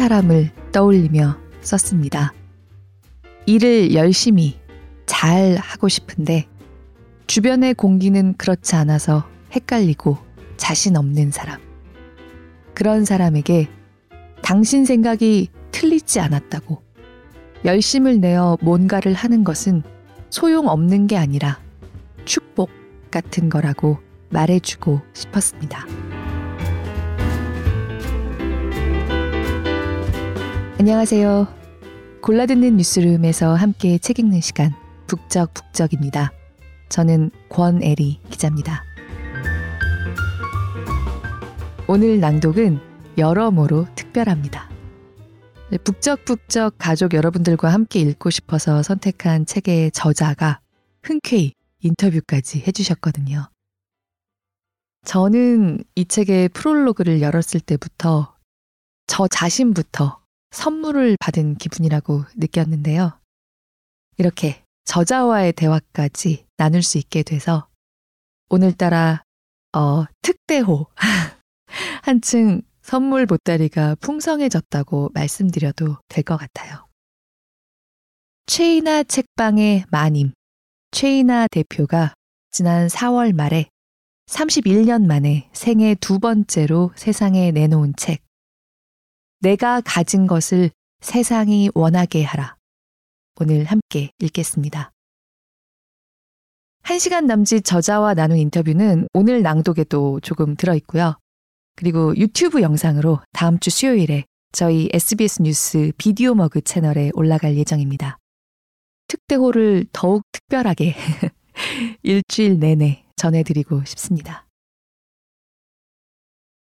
사람을 떠올리며 썼습니다. 일을 열심히 잘 하고 싶은데 주변의 공기는 그렇지 않아서 헷갈리고 자신 없는 사람. 그런 사람에게 당신 생각이 틀리지 않았다고 열심을 내어 뭔가를 하는 것은 소용없는 게 아니라 축복 같은 거라고 말해주고 싶었습니다. 안녕하세요. 골라듣는 뉴스룸에서 함께 책 읽는 시간 북적북적입니다. 저는 권애리 기자입니다. 오늘 낭독은 여러모로 특별합니다. 북적북적 가족 여러분들과 함께 읽고 싶어서 선택한 책의 저자가 흔쾌히 인터뷰까지 해주셨거든요. 저는 이 책의 프롤로그를 열었을 때부터 저 자신부터 선물을 받은 기분이라고 느꼈는데요. 이렇게 저자와의 대화까지 나눌 수 있게 돼서 오늘따라 어, 특대호 한층 선물 보따리가 풍성해졌다고 말씀드려도 될 것 같아요. 최이나 책방의 마님, 최이나 대표가 지난 4월 말에 31년 만에 생애 두 번째로 세상에 내놓은 책, 내가 가진 것을 세상이 원하게 하라. 오늘 함께 읽겠습니다. 1시간 남짓 저자와 나눈 인터뷰는 오늘 낭독에도 조금 들어있고요. 그리고 유튜브 영상으로 다음 주 수요일에 저희 SBS 뉴스 비디오 머그 채널에 올라갈 예정입니다. 특대호를 더욱 특별하게 일주일 내내 전해드리고 싶습니다.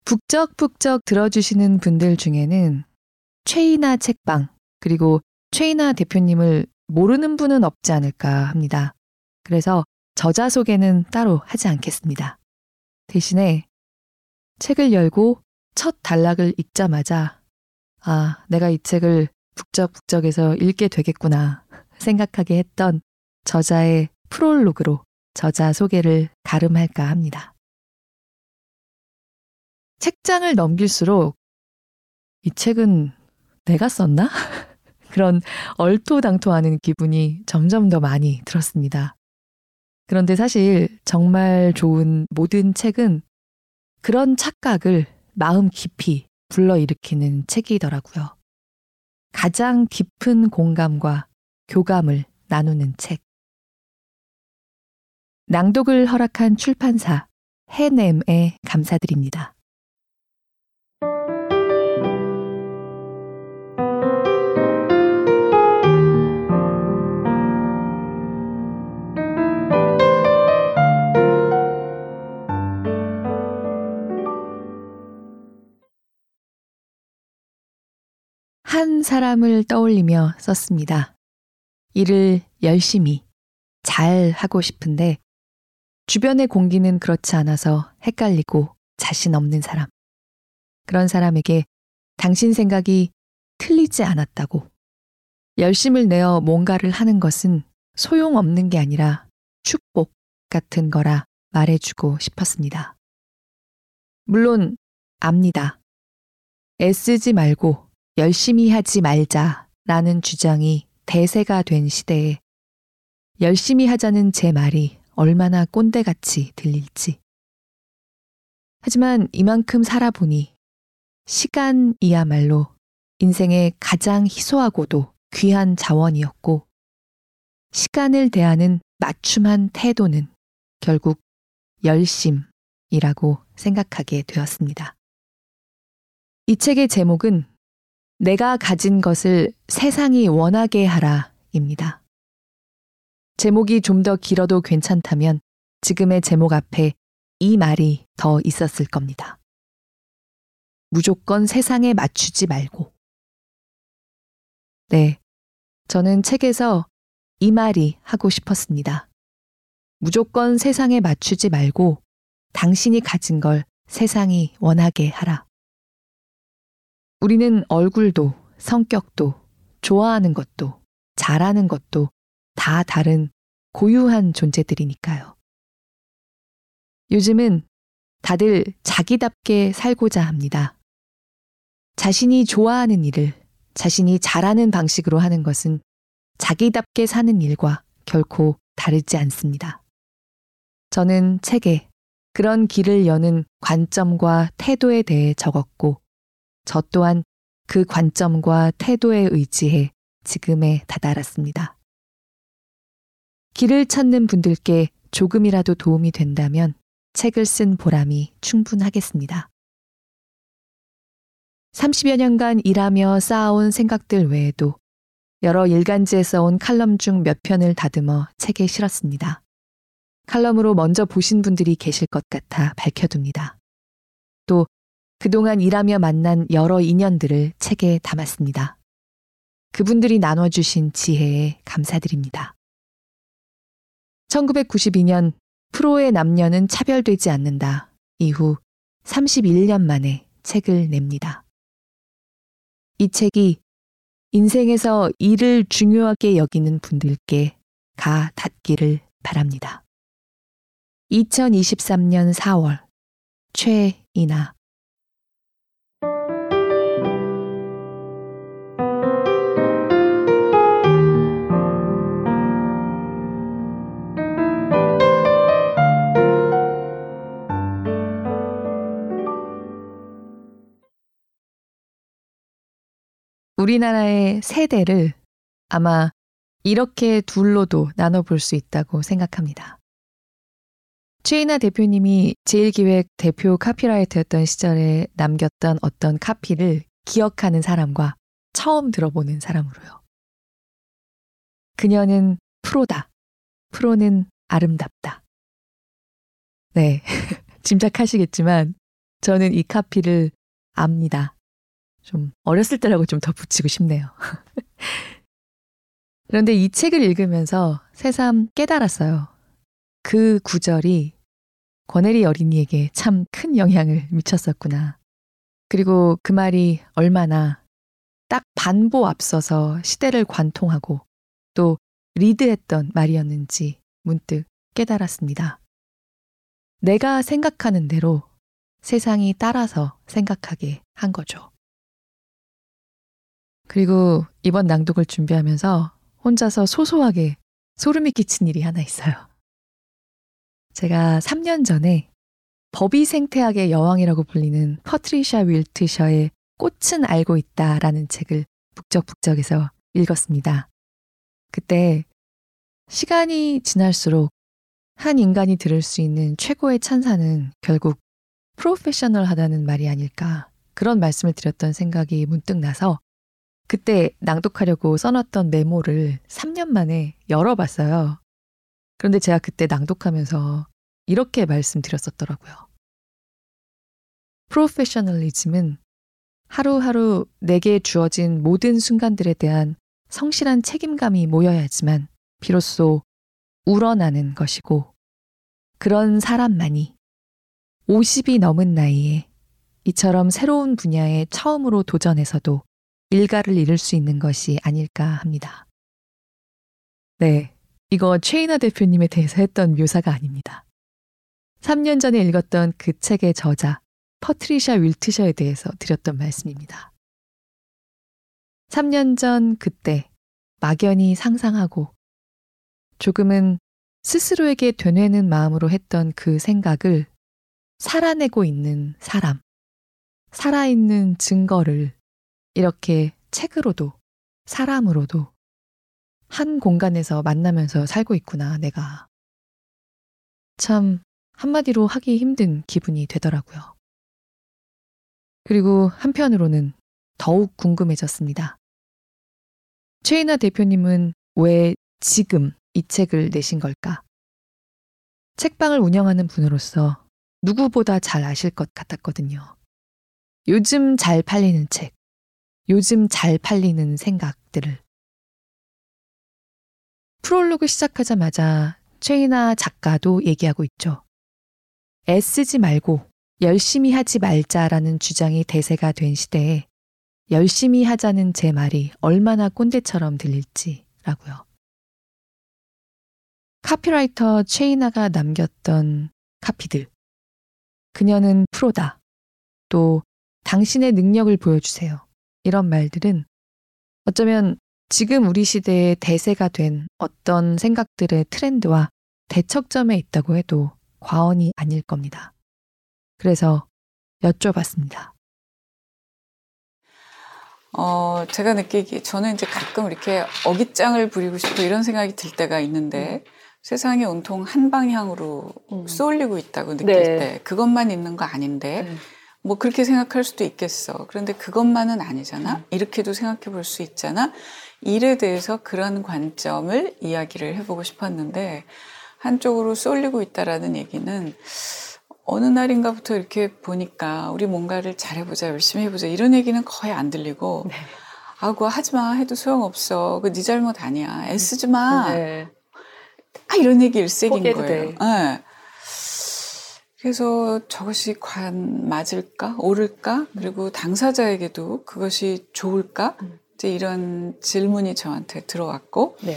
북적북적 들어주시는 분들 중에는 최이나 책방, 그리고 최이나 대표님을 모르는 분은 없지 않을까 합니다. 그래서 저자 소개는 따로 하지 않겠습니다. 대신에 책을 열고 첫 단락을 읽자마자 아, 내가 이 책을 북적북적해서 읽게 되겠구나 생각하게 했던 저자의 프롤로그로 저자 소개를 가름할까 합니다. 책장을 넘길수록 이 책은 내가 썼나? 그런 얼토당토하는 기분이 점점 더 많이 들었습니다. 그런데 사실 정말 좋은 모든 책은 그런 착각을 마음 깊이 불러일으키는 책이더라고요. 가장 깊은 공감과 교감을 나누는 책. 낭독을 허락한 출판사 해냄에 감사드립니다. 한 사람을 떠올리며 썼습니다. 일을 열심히 잘 하고 싶은데 주변의 공기는 그렇지 않아서 헷갈리고 자신 없는 사람. 그런 사람에게 당신 생각이 틀리지 않았다고. 열심을 내어 뭔가를 하는 것은 소용없는 게 아니라 축복 같은 거라 말해주고 싶었습니다. 물론 압니다. 애쓰지 말고 열심히 하지 말자 라는 주장이 대세가 된 시대에 열심히 하자는 제 말이 얼마나 꼰대같이 들릴지. 하지만 이만큼 살아보니 시간이야말로 인생의 가장 희소하고도 귀한 자원이었고 시간을 대하는 맞춤한 태도는 결국 열심이라고 생각하게 되었습니다. 이 책의 제목은 내가 가진 것을 세상이 원하게 하라 입니다. 제목이 좀 더 길어도 괜찮다면 지금의 제목 앞에 이 말이 더 있었을 겁니다. 무조건 세상에 맞추지 말고. 네. 저는 책에서 이 말이 하고 싶었습니다. 무조건 세상에 맞추지 말고 당신이 가진 걸 세상이 원하게 하라. 우리는 얼굴도 성격도 좋아하는 것도 잘하는 것도 다 다른 고유한 존재들이니까요. 요즘은 다들 자기답게 살고자 합니다. 자신이 좋아하는 일을 자신이 잘하는 방식으로 하는 것은 자기답게 사는 일과 결코 다르지 않습니다. 저는 책에 그런 길을 여는 관점과 태도에 대해 적었고, 저 또한 그 관점과 태도에 의지해 지금에 다다랐습니다. 길을 찾는 분들께 조금이라도 도움이 된다면 책을 쓴 보람이 충분하겠습니다. 30여 년간 일하며 쌓아온 생각들 외에도 여러 일간지에 써온 칼럼 중 몇 편을 다듬어 책에 실었습니다. 칼럼으로 먼저 보신 분들이 계실 것 같아 밝혀둡니다. 또 그동안 일하며 만난 여러 인연들을 책에 담았습니다. 그분들이 나눠주신 지혜에 감사드립니다. 1992년 프로의 남녀는 차별되지 않는다. 이후 31년 만에 책을 냅니다. 이 책이 인생에서 일을 중요하게 여기는 분들께 가 닿기를 바랍니다. 2023년 4월 최이나 우리나라의 세대를 아마 이렇게 둘로도 나눠볼 수 있다고 생각합니다. 최인아 대표님이 제일기획 대표 카피라이터였던 시절에 남겼던 어떤 카피를 기억하는 사람과 처음 들어보는 사람으로요. 그녀는 프로다. 프로는 아름답다. 네. 짐작하시겠지만 저는 이 카피를 압니다. 좀 어렸을 때라고 좀 덧붙이고 싶네요. 그런데 이 책을 읽으면서 새삼 깨달았어요. 그 구절이 권혜리 어린이에게 참 큰 영향을 미쳤었구나. 그리고 그 말이 얼마나 딱 반보 앞서서 시대를 관통하고 또 리드했던 말이었는지 문득 깨달았습니다. 내가 생각하는 대로 세상이 따라서 생각하게 한 거죠. 그리고 이번 낭독을 준비하면서 혼자서 소소하게 소름이 끼친 일이 하나 있어요. 제가 3년 전에 법이 생태학의 여왕이라고 불리는 퍼트리샤 윌트셔의 꽃은 알고 있다 라는 책을 북적북적해서 읽었습니다. 그때 시간이 지날수록 한 인간이 들을 수 있는 최고의 찬사는 결국 프로페셔널하다는 말이 아닐까 그런 말씀을 드렸던 생각이 문득 나서 그때 낭독하려고 써놨던 메모를 3년 만에 열어봤어요. 그런데 제가 그때 낭독하면서 이렇게 말씀드렸었더라고요. 프로페셔널리즘은 하루하루 내게 주어진 모든 순간들에 대한 성실한 책임감이 모여야지만 비로소 우러나는 것이고 그런 사람만이 50이 넘은 나이에 이처럼 새로운 분야에 처음으로 도전해서도 일가를 이룰 수 있는 것이 아닐까 합니다. 네, 이거 최인아 대표님에 대해서 했던 묘사가 아닙니다. 3년 전에 읽었던 그 책의 저자 퍼트리샤 윌트셔에 대해서 드렸던 말씀입니다. 3년 전 그때 막연히 상상하고 조금은 스스로에게 되뇌는 마음으로 했던 그 생각을 살아내고 있는 사람, 살아있는 증거를 이렇게 책으로도 사람으로도 한 공간에서 만나면서 살고 있구나, 내가. 참 한마디로 하기 힘든 기분이 되더라고요. 그리고 한편으로는 더욱 궁금해졌습니다. 최인아 대표님은 왜 지금 이 책을 내신 걸까? 책방을 운영하는 분으로서 누구보다 잘 아실 것 같았거든요. 요즘 잘 팔리는 책, 요즘 잘 팔리는 생각들을. 프롤로그 시작하자마자 최이나 작가도 얘기하고 있죠. 애쓰지 말고 열심히 하지 말자라는 주장이 대세가 된 시대에 열심히 하자는 제 말이 얼마나 꼰대처럼 들릴지라고요. 카피라이터 최이나가 남겼던 카피들. 그녀는 프로다. 또 당신의 능력을 보여주세요. 이런 말들은 어쩌면 지금 우리 시대의 대세가 된 어떤 생각들의 트렌드와 대척점에 있다고 해도 과언이 아닐 겁니다. 그래서 여쭤봤습니다. 어, 제가 느끼기, 저는 이제 가끔 이렇게 어깃장을 부리고 싶고 이런 생각이 들 때가 있는데, 음. 세상이 온통 한 방향으로 음. 쏠리고 있다고 느낄 네. 때, 그것만 있는 거 아닌데, 네. 뭐 그렇게 생각할 수도 있겠어. 그런데 그것만은 아니잖아. 음. 이렇게도 생각해 볼 수 있잖아. 일에 대해서 그런 관점을 이야기를 해보고 싶었는데, 한쪽으로 쏠리고 있다라는 얘기는 어느 날인가부터 이렇게 보니까 우리 뭔가를 잘해보자, 열심히 해보자 이런 얘기는 거의 안 들리고 네. 아, 그거 하지 마 해도 소용없어. 그 네 잘못 아니야. 애쓰지 마. 네. 아, 이런 얘기 일색인 거예요. 네. 그래서 저것이 과연 맞을까? 옳을까? 그리고 당사자에게도 그것이 좋을까? 음. 이제 이런 질문이 저한테 들어왔고, 네.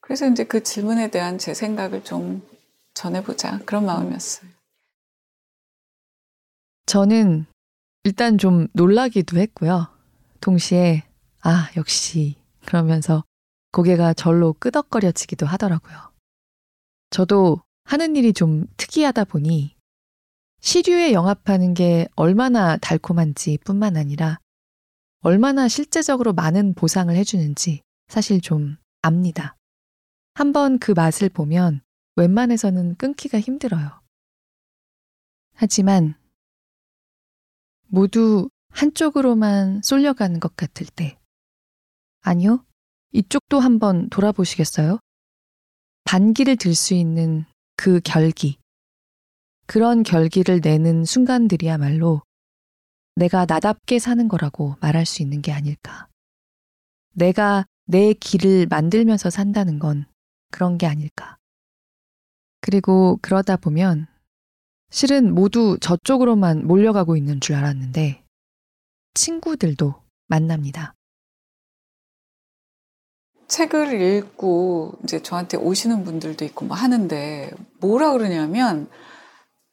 그래서 이제 그 질문에 대한 제 생각을 좀 전해보자. 그런 마음이었어요. 저는 일단 좀 놀라기도 했고요. 동시에, 아, 역시, 그러면서 고개가 절로 끄덕거려지기도 하더라고요. 저도 하는 일이 좀 특이하다 보니 시류에 영합하는 게 얼마나 달콤한지 뿐만 아니라 얼마나 실제적으로 많은 보상을 해주는지 사실 좀 압니다. 한번 그 맛을 보면 웬만해서는 끊기가 힘들어요. 하지만 모두 한쪽으로만 쏠려가는 것 같을 때, 아니요, 이쪽도 한번 돌아보시겠어요? 반기를 들 수 있는 그 결기, 그런 결기를 내는 순간들이야말로 내가 나답게 사는 거라고 말할 수 있는 게 아닐까. 내가 내 길을 만들면서 산다는 건 그런 게 아닐까. 그리고 그러다 보면 실은 모두 저쪽으로만 몰려가고 있는 줄 알았는데 친구들도 만납니다. 책을 읽고 이제 저한테 오시는 분들도 있고 뭐 하는데 뭐라 그러냐면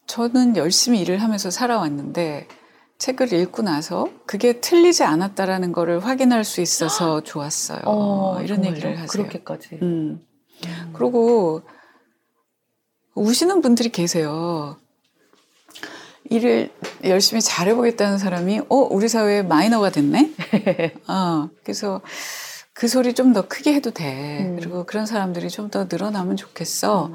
저는 열심히 일을 하면서 살아왔는데 책을 읽고 나서 그게 틀리지 않았다라는 거를 확인할 수 있어서 좋았어요. 어, 이런 정말요? 얘기를 하세요. 그렇게까지. 음. 음. 그리고 우시는 분들이 계세요. 일을 열심히 잘해보겠다는 사람이, 어, 우리 사회에 마이너가 됐네? 어, 그래서 그 소리 좀 더 크게 해도 돼. 음. 그리고 그런 사람들이 좀 더 늘어나면 좋겠어. 음.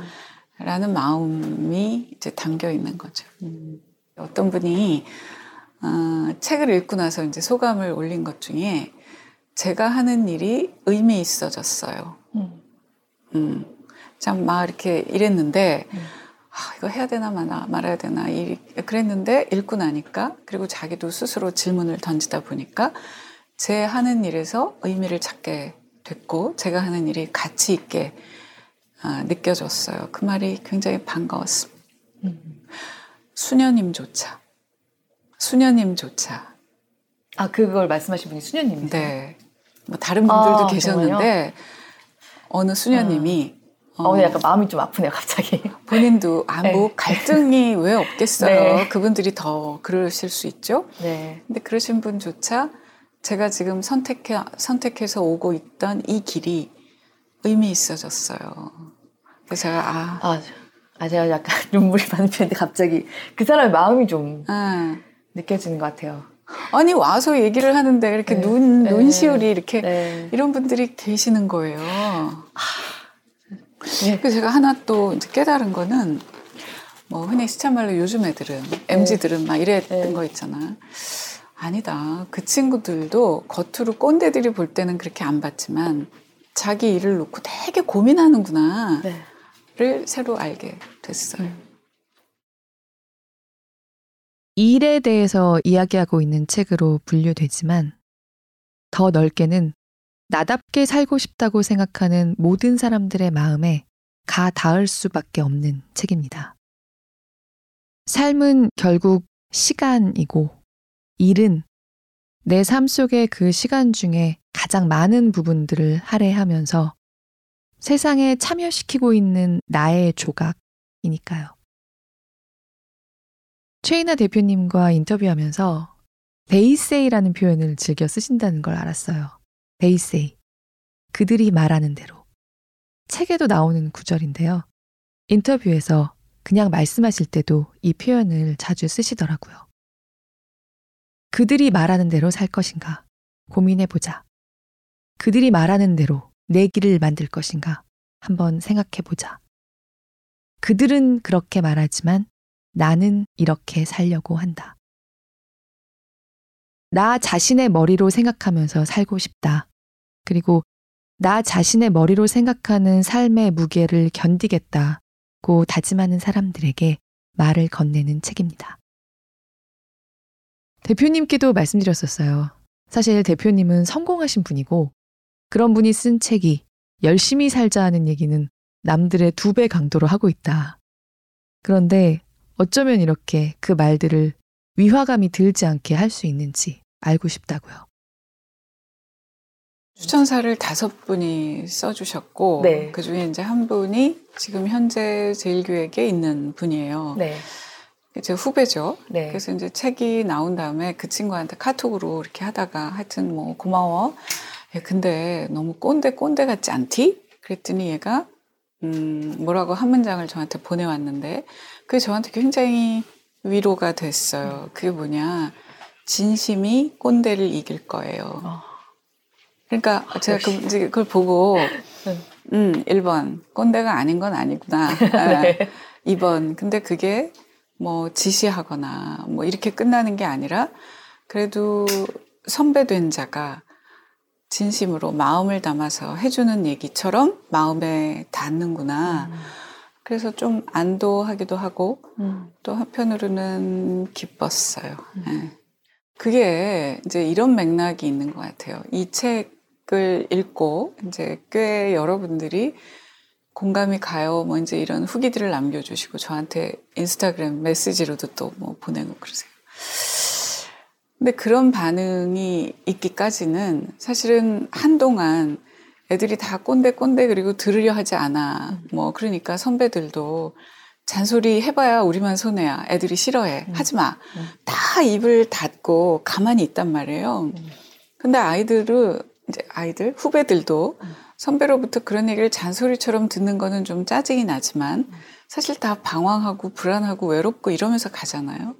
라는 마음이 이제 담겨 있는 거죠. 음. 어떤 분이, 어, 책을 읽고 나서 이제 소감을 올린 것 중에 제가 하는 일이 의미 있어졌어요. 음. 음. 참 막 이렇게 이랬는데, 음. 아, 이거 해야 되나 마나, 말아야 되나, 이, 그랬는데 읽고 나니까, 그리고 자기도 스스로 질문을 던지다 보니까, 제 하는 일에서 의미를 찾게 됐고, 제가 하는 일이 가치 있게 아, 느껴졌어요. 그 말이 굉장히 반가웠습니다. 음. 수녀님조차. 수녀님조차. 아, 그걸 말씀하신 분이 수녀님이세요? 네. 뭐 다른 분들도 아, 계셨는데, 정말요? 어느 수녀님이 아. 어, 약간 마음이 좀 아프네요, 갑자기. 본인도, 아, 뭐, 네. 갈등이 왜 없겠어요. 네. 그분들이 더 그러실 수 있죠. 네. 근데 그러신 분조차 제가 지금 선택해, 선택해서 오고 있던 이 길이 의미 있어졌어요. 그래서 제가, 아. 아, 아 제가 약간 눈물이 많은 편인데 갑자기 그 사람의 마음이 좀 네. 느껴지는 것 같아요. 아니 와서 얘기를 하는데 이렇게 네. 눈 네. 눈시울이 이렇게 네. 이런 분들이 계시는 거예요. 네. 그래서 제가 하나 또 이제 깨달은 거는 뭐 흔히 시참말로 요즘 애들은 MZ들은 막 이랬던 네. 거 있잖아. 아니다. 그 친구들도 겉으로 꼰대들이 볼 때는 그렇게 안 봤지만 자기 일을 놓고 되게 고민하는구나를 네. 새로 알게 됐어요. 음. 일에 대해서 이야기하고 있는 책으로 분류되지만 더 넓게는 나답게 살고 싶다고 생각하는 모든 사람들의 마음에 가 닿을 수밖에 없는 책입니다. 삶은 결국 시간이고 일은 내 삶 속의 그 시간 중에 가장 많은 부분들을 할애하면서 세상에 참여시키고 있는 나의 조각이니까요. 최인아 대표님과 인터뷰하면서 베이세이라는 표현을 즐겨 쓰신다는 걸 알았어요. 베이세이. 그들이 말하는 대로. 책에도 나오는 구절인데요. 인터뷰에서 그냥 말씀하실 때도 이 표현을 자주 쓰시더라고요. 그들이 말하는 대로 살 것인가 고민해 보자. 그들이 말하는 대로 내 길을 만들 것인가 한번 생각해 보자. 그들은 그렇게 말하지만 나는 이렇게 살려고 한다. 나 자신의 머리로 생각하면서 살고 싶다. 그리고 나 자신의 머리로 생각하는 삶의 무게를 견디겠다고 다짐하는 사람들에게 말을 건네는 책입니다. 대표님께도 말씀드렸었어요. 사실 대표님은 성공하신 분이고 그런 분이 쓴 책이 열심히 살자 하는 얘기는 남들의 두 배 강도로 하고 있다. 그런데 어쩌면 이렇게 그 말들을 위화감이 들지 않게 할 수 있는지 알고 싶다고요. 추천사를 다섯 분이 써주셨고 네. 그 중에 이제 한 분이 지금 현재 제일교회에 있는 분이에요. 네. 제 후배죠. 네. 그래서 이제 책이 나온 다음에 그 친구한테 카톡으로 이렇게 하다가 하여튼 뭐 고마워. 야, 근데 너무 꼰대 꼰대 같지 않디? 그랬더니 얘가 음 뭐라고 한 문장을 저한테 보내왔는데 그게 저한테 굉장히 위로가 됐어요. 그게 뭐냐 진심이 꼰대를 이길 거예요. 어. 그러니까 제가 그, 이제 그걸 보고 음 1번 꼰대가 아닌 건 아니구나. 네. 2번 근데 그게 뭐 지시하거나 뭐 이렇게 끝나는 게 아니라 그래도 선배된 자가 진심으로 마음을 담아서 해주는 얘기처럼 마음에 닿는구나. 음. 그래서 좀 안도하기도 하고 음. 또 한편으로는 기뻤어요. 음. 네. 그게 이제 이런 맥락이 있는 것 같아요. 이 책을 읽고 이제 꽤 여러분들이 공감이 가요. 뭐 이제 이런 후기들을 남겨주시고 저한테 인스타그램 메시지로도 또 뭐 보내고 그러세요. 근데 그런 반응이 있기까지는 사실은 한동안 애들이 다 꼰대 꼰대 그리고 들으려 하지 않아. 뭐 그러니까 선배들도 잔소리 해봐야 우리만 손해야. 애들이 싫어해. 음. 하지 마. 음. 다 입을 닫고 가만히 있단 말이에요. 음. 근데 아이들은 이제 아이들 후배들도 음. 선배로부터 그런 얘기를 잔소리처럼 듣는 거는 좀 짜증이 나지만 사실 다 방황하고 불안하고 외롭고 이러면서 가잖아요.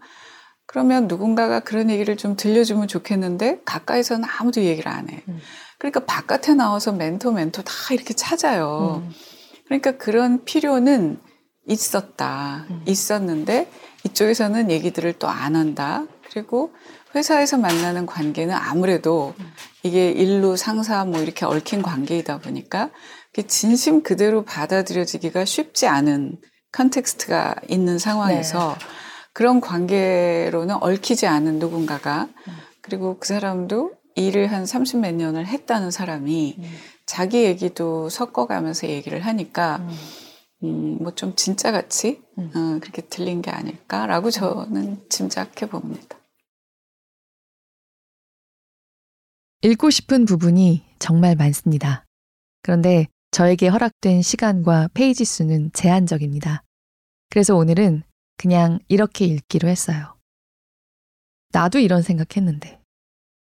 그러면 누군가가 그런 얘기를 좀 들려주면 좋겠는데 가까이서는 아무도 얘기를 안 해. 음. 그러니까 바깥에 나와서 멘토 멘토 다 이렇게 찾아요. 음. 그러니까 그런 필요는 있었다. 음. 있었는데 이쪽에서는 얘기들을 또 안 한다. 그리고 회사에서 만나는 관계는 아무래도 음. 이게 일로 상사 뭐 이렇게 얽힌 관계이다 보니까 진심 그대로 받아들여지기가 쉽지 않은 컨텍스트가 있는 상황에서 네. 그런 관계로는 얽히지 않은 누군가가 음. 그리고 그 사람도 일을 한 30 몇 년을 했다는 사람이 음. 자기 얘기도 섞어가면서 얘기를 하니까 음. 음, 뭐 좀 진짜 같이 음. 어, 그렇게 들린 게 아닐까라고 저는 짐작해 봅니다. 읽고 싶은 부분이 정말 많습니다. 그런데 저에게 허락된 시간과 페이지 수는 제한적입니다. 그래서 오늘은 그냥 이렇게 읽기로 했어요. 나도 이런 생각했는데.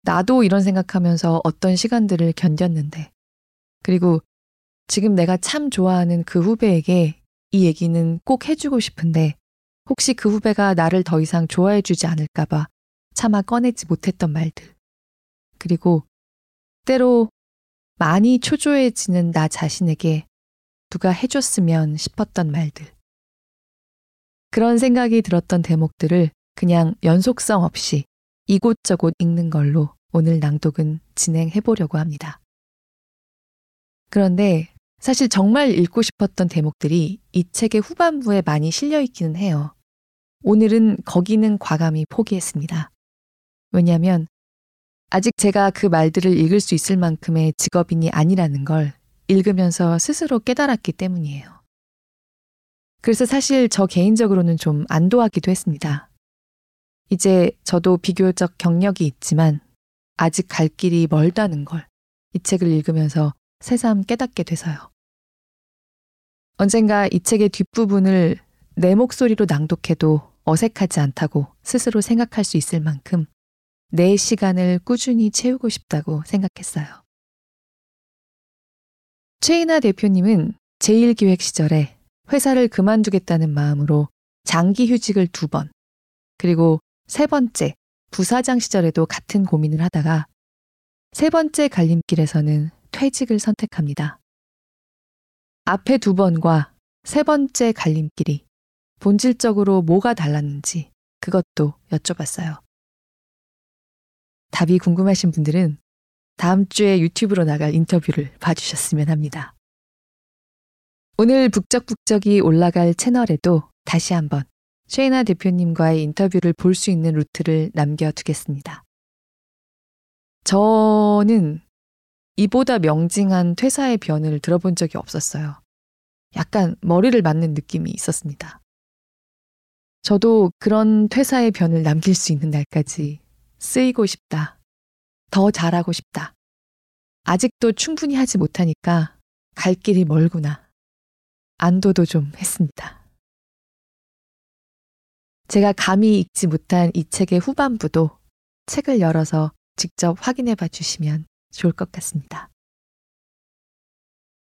나도 이런 생각하면서 어떤 시간들을 견뎠는데. 그리고 지금 내가 참 좋아하는 그 후배에게 이 얘기는 꼭 해주고 싶은데 혹시 그 후배가 나를 더 이상 좋아해주지 않을까봐 차마 꺼내지 못했던 말들. 그리고 때로 많이 초조해지는 나 자신에게 누가 해줬으면 싶었던 말들. 그런 생각이 들었던 대목들을 그냥 연속성 없이 이곳저곳 읽는 걸로 오늘 낭독은 진행해 보려고 합니다. 그런데 사실 정말 읽고 싶었던 대목들이 이 책의 후반부에 많이 실려 있기는 해요. 오늘은 거기는 과감히 포기했습니다. 왜냐하면 아직 제가 그 말들을 읽을 수 있을 만큼의 직업인이 아니라는 걸 읽으면서 스스로 깨달았기 때문이에요. 그래서 사실 저 개인적으로는 좀 안도하기도 했습니다. 이제 저도 비교적 경력이 있지만 아직 갈 길이 멀다는 걸 이 책을 읽으면서 새삼 깨닫게 돼서요. 언젠가 이 책의 뒷부분을 내 목소리로 낭독해도 어색하지 않다고 스스로 생각할 수 있을 만큼 내 시간을 꾸준히 채우고 싶다고 생각했어요. 최인아 대표님은 제1기획 시절에 회사를 그만두겠다는 마음으로 장기 휴직을 두 번, 그리고 세 번째 부사장 시절에도 같은 고민을 하다가 세 번째 갈림길에서는 퇴직을 선택합니다. 앞에 두 번과 세 번째 갈림길이 본질적으로 뭐가 달랐는지 그것도 여쭤봤어요. 답이 궁금하신 분들은 다음 주에 유튜브로 나갈 인터뷰를 봐주셨으면 합니다. 오늘 북적북적이 올라갈 채널에도 다시 한번 최인아 대표님과의 인터뷰를 볼 수 있는 루트를 남겨두겠습니다. 저는 이보다 명징한 퇴사의 변을 들어본 적이 없었어요. 약간 머리를 맞는 느낌이 있었습니다. 저도 그런 퇴사의 변을 남길 수 있는 날까지 쓰이고 싶다. 더 잘하고 싶다. 아직도 충분히 하지 못하니까 갈 길이 멀구나. 안도도 좀 했습니다. 제가 감히 읽지 못한 이 책의 후반부도 책을 열어서 직접 확인해 봐 주시면 좋을 것 같습니다.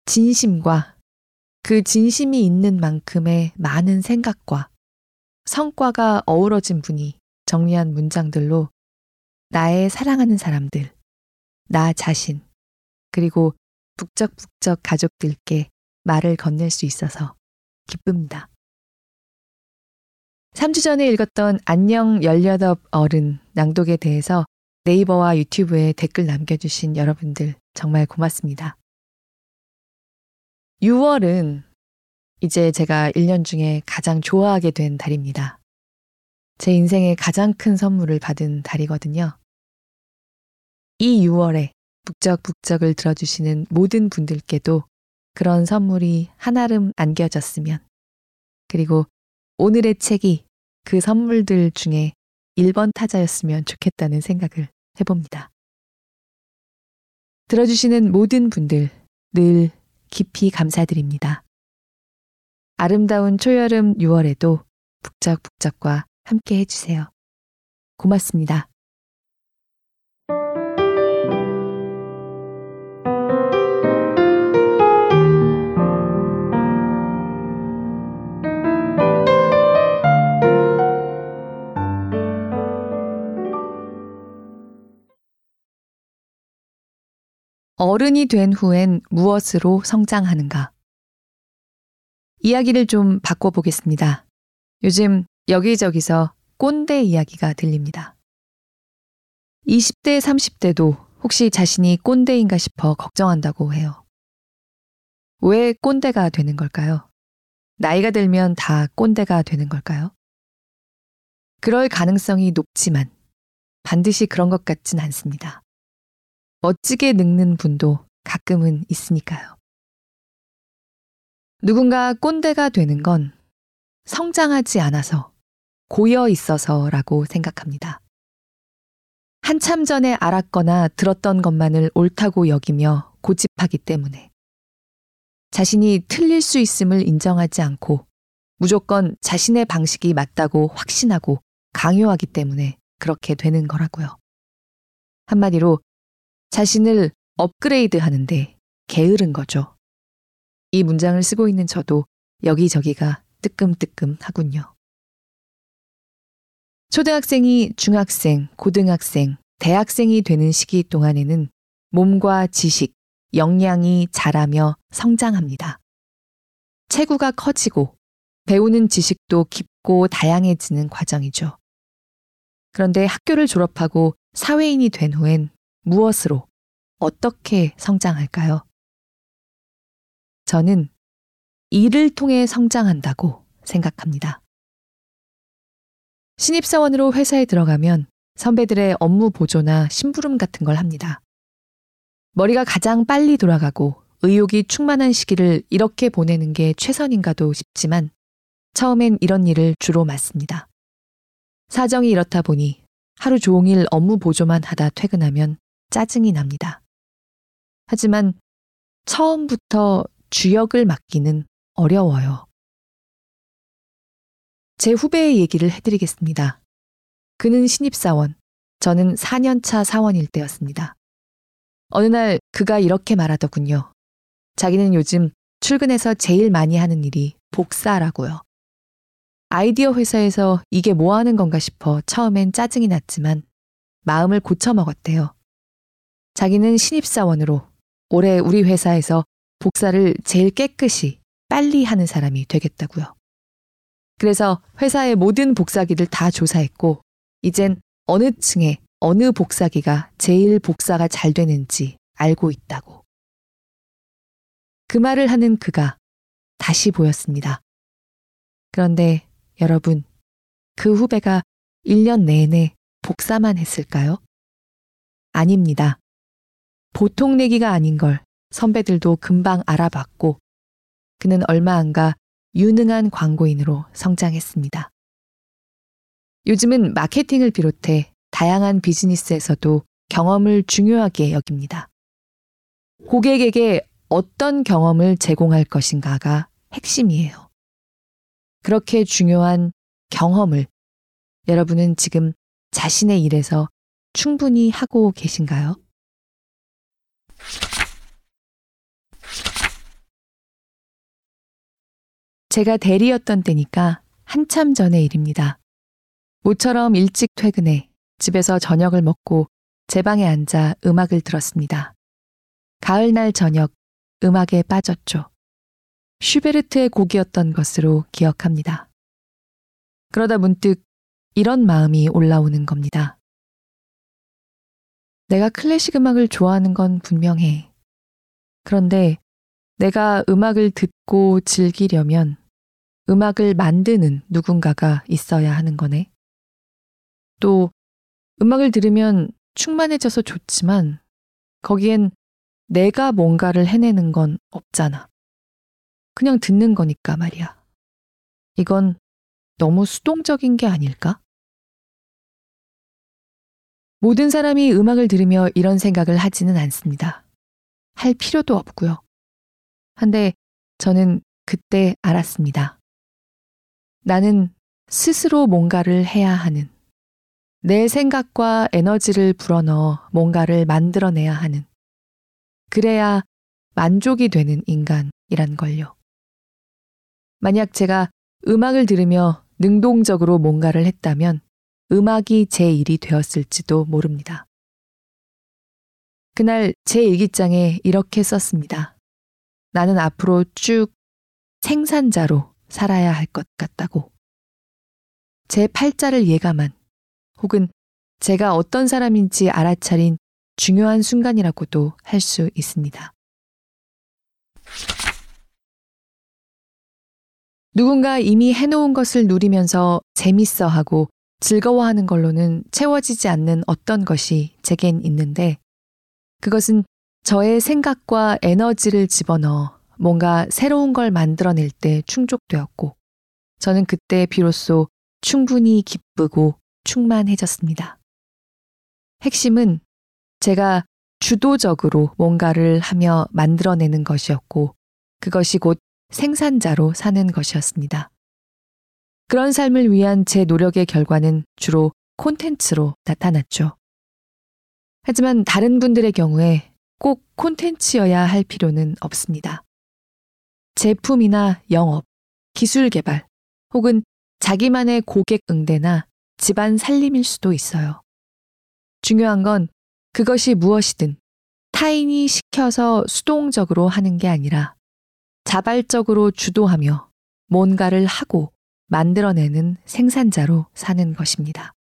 진심과 그 진심이 있는 만큼의 많은 생각과 성과가 어우러진 분이 정리한 문장들로 나의 사랑하는 사람들, 나 자신, 그리고 북적북적 가족들께 말을 건넬 수 있어서 기쁩니다. 3주 전에 읽었던 안녕 18 어른 낭독에 대해서 네이버와 유튜브에 댓글 남겨주신 여러분들 정말 고맙습니다. 6월은 이제 제가 1년 중에 가장 좋아하게 된 달입니다. 제 인생의 가장 큰 선물을 받은 달이거든요. 이 6월에 북적북적을 들어주시는 모든 분들께도 그런 선물이 한아름 안겨졌으면, 그리고 오늘의 책이 그 선물들 중에 1번 타자였으면 좋겠다는 생각을 해봅니다. 들어주시는 모든 분들 늘 깊이 감사드립니다. 아름다운 초여름 6월에도 북적북적과 함께 해주세요. 고맙습니다. 어른이 된 후엔 무엇으로 성장하는가? 이야기를 좀 바꿔보겠습니다. 요즘 여기저기서 꼰대 이야기가 들립니다. 20대, 30대도 혹시 자신이 꼰대인가 싶어 걱정한다고 해요. 왜 꼰대가 되는 걸까요? 나이가 들면 다 꼰대가 되는 걸까요? 그럴 가능성이 높지만 반드시 그런 것 같진 않습니다. 멋지게 늙는 분도 가끔은 있으니까요. 누군가 꼰대가 되는 건 성장하지 않아서 고여 있어서라고 생각합니다. 한참 전에 알았거나 들었던 것만을 옳다고 여기며 고집하기 때문에 자신이 틀릴 수 있음을 인정하지 않고 무조건 자신의 방식이 맞다고 확신하고 강요하기 때문에 그렇게 되는 거라고요. 한마디로 자신을 업그레이드 하는데 게으른 거죠. 이 문장을 쓰고 있는 저도 여기저기가 뜨끔뜨끔 하군요. 초등학생이 중학생, 고등학생, 대학생이 되는 시기 동안에는 몸과 지식, 역량이 자라며 성장합니다. 체구가 커지고 배우는 지식도 깊고 다양해지는 과정이죠. 그런데 학교를 졸업하고 사회인이 된 후엔 무엇으로, 어떻게 성장할까요? 저는 일을 통해 성장한다고 생각합니다. 신입사원으로 회사에 들어가면 선배들의 업무 보조나 심부름 같은 걸 합니다. 머리가 가장 빨리 돌아가고 의욕이 충만한 시기를 이렇게 보내는 게 최선인가도 싶지만 처음엔 이런 일을 주로 맡습니다. 사정이 이렇다 보니 하루 종일 업무 보조만 하다 퇴근하면 짜증이 납니다. 하지만 처음부터 주역을 맡기는 어려워요. 제 후배의 얘기를 해드리겠습니다. 그는 신입사원, 저는 4년차 사원일 때였습니다. 어느 날 그가 이렇게 말하더군요. 자기는 요즘 출근해서 제일 많이 하는 일이 복사라고요. 아이디어 회사에서 이게 뭐 하는 건가 싶어 처음엔 짜증이 났지만 마음을 고쳐먹었대요. 자기는 신입사원으로 올해 우리 회사에서 복사를 제일 깨끗이 빨리 하는 사람이 되겠다고요. 그래서 회사의 모든 복사기를 다 조사했고, 이젠 어느 층에 어느 복사기가 제일 복사가 잘 되는지 알고 있다고. 그 말을 하는 그가 다시 보였습니다. 그런데 여러분, 그 후배가 1년 내내 복사만 했을까요? 아닙니다. 보통 내기가 아닌 걸 선배들도 금방 알아봤고, 그는 얼마 안 가 유능한 광고인으로 성장했습니다. 요즘은 마케팅을 비롯해 다양한 비즈니스에서도 경험을 중요하게 여깁니다. 고객에게 어떤 경험을 제공할 것인가가 핵심이에요. 그렇게 중요한 경험을 여러분은 지금 자신의 일에서 충분히 하고 계신가요? 제가 대리였던 때니까 한참 전의 일입니다. 모처럼 일찍 퇴근해 집에서 저녁을 먹고 제 방에 앉아 음악을 들었습니다. 가을날 저녁 음악에 빠졌죠. 슈베르트의 곡이었던 것으로 기억합니다. 그러다 문득 이런 마음이 올라오는 겁니다. 내가 클래식 음악을 좋아하는 건 분명해. 그런데 내가 음악을 듣고 즐기려면 음악을 만드는 누군가가 있어야 하는 거네. 또 음악을 들으면 충만해져서 좋지만 거기엔 내가 뭔가를 해내는 건 없잖아. 그냥 듣는 거니까 말이야. 이건 너무 수동적인 게 아닐까? 모든 사람이 음악을 들으며 이런 생각을 하지는 않습니다. 할 필요도 없고요. 한데 저는 그때 알았습니다. 나는 스스로 뭔가를 해야 하는, 내 생각과 에너지를 불어넣어 뭔가를 만들어내야 하는, 그래야 만족이 되는 인간이란 걸요. 만약 제가 음악을 들으며 능동적으로 뭔가를 했다면 음악이 제 일이 되었을지도 모릅니다. 그날 제 일기장에 이렇게 썼습니다. 나는 앞으로 쭉 생산자로 살아야 할 것 같다고. 제 팔자를 예감한 혹은 제가 어떤 사람인지 알아차린 중요한 순간이라고도 할 수 있습니다. 누군가 이미 해놓은 것을 누리면서 재밌어 하고 즐거워하는 걸로는 채워지지 않는 어떤 것이 제겐 있는데 그것은 저의 생각과 에너지를 집어넣어 뭔가 새로운 걸 만들어낼 때 충족되었고 저는 그때 비로소 충분히 기쁘고 충만해졌습니다. 핵심은 제가 주도적으로 뭔가를 하며 만들어내는 것이었고 그것이 곧 생산자로 사는 것이었습니다. 그런 삶을 위한 제 노력의 결과는 주로 콘텐츠로 나타났죠. 하지만 다른 분들의 경우에 꼭 콘텐츠여야 할 필요는 없습니다. 제품이나 영업, 기술 개발, 혹은 자기만의 고객 응대나 집안 살림일 수도 있어요. 중요한 건 그것이 무엇이든 타인이 시켜서 수동적으로 하는 게 아니라 자발적으로 주도하며 뭔가를 하고 만들어내는 생산자로 사는 것입니다.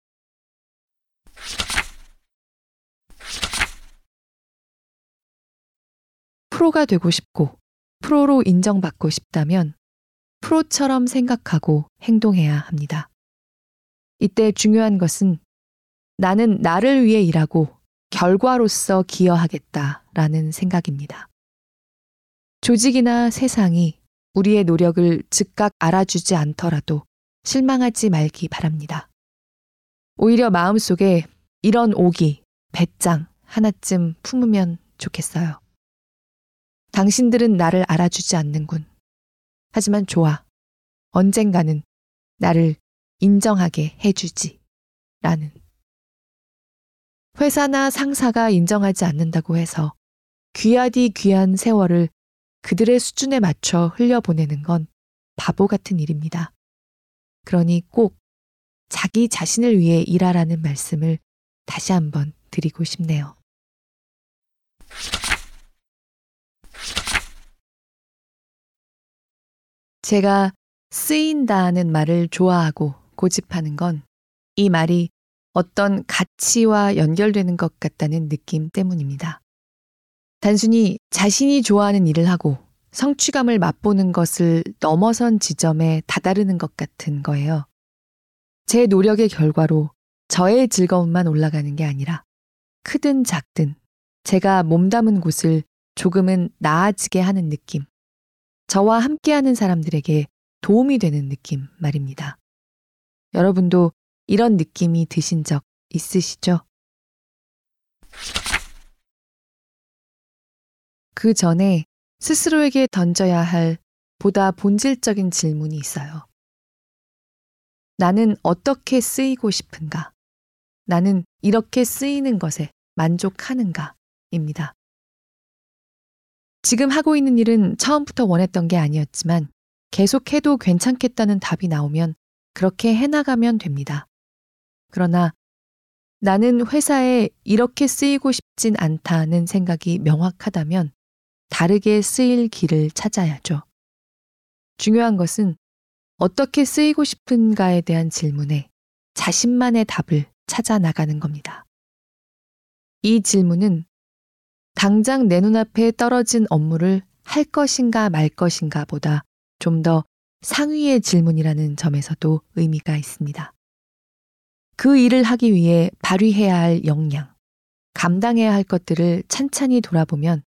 프로가 되고 싶고 프로로 인정받고 싶다면 프로처럼 생각하고 행동해야 합니다. 이때 중요한 것은 나는 나를 위해 일하고 결과로서 기여하겠다라는 생각입니다. 조직이나 세상이 우리의 노력을 즉각 알아주지 않더라도 실망하지 말기 바랍니다. 오히려 마음속에 이런 오기, 배짱 하나쯤 품으면 좋겠어요. 당신들은 나를 알아주지 않는군. 하지만 좋아. 언젠가는 나를 인정하게 해주지. 라는. 회사나 상사가 인정하지 않는다고 해서 귀하디 귀한 세월을 그들의 수준에 맞춰 흘려보내는 건 바보 같은 일입니다. 그러니 꼭 자기 자신을 위해 일하라는 말씀을 다시 한번 드리고 싶네요. 제가 쓰인다는 말을 좋아하고 고집하는 건 이 말이 어떤 가치와 연결되는 것 같다는 느낌 때문입니다. 단순히 자신이 좋아하는 일을 하고 성취감을 맛보는 것을 넘어선 지점에 다다르는 것 같은 거예요. 제 노력의 결과로 저의 즐거움만 올라가는 게 아니라 크든 작든 제가 몸담은 곳을 조금은 나아지게 하는 느낌. 저와 함께하는 사람들에게 도움이 되는 느낌 말입니다. 여러분도 이런 느낌이 드신 적 있으시죠? 그 전에 스스로에게 던져야 할 보다 본질적인 질문이 있어요. 나는 어떻게 쓰이고 싶은가? 나는 이렇게 쓰이는 것에 만족하는가? 입니다. 지금 하고 있는 일은 처음부터 원했던 게 아니었지만 계속해도 괜찮겠다는 답이 나오면 그렇게 해나가면 됩니다. 그러나 나는 회사에 이렇게 쓰이고 싶진 않다는 생각이 명확하다면 다르게 쓰일 길을 찾아야죠. 중요한 것은 어떻게 쓰이고 싶은가에 대한 질문에 자신만의 답을 찾아 나가는 겁니다. 이 질문은 당장 내 눈앞에 떨어진 업무를 할 것인가 말 것인가 보다 좀 더 상위의 질문이라는 점에서도 의미가 있습니다. 그 일을 하기 위해 발휘해야 할 역량, 감당해야 할 것들을 찬찬히 돌아보면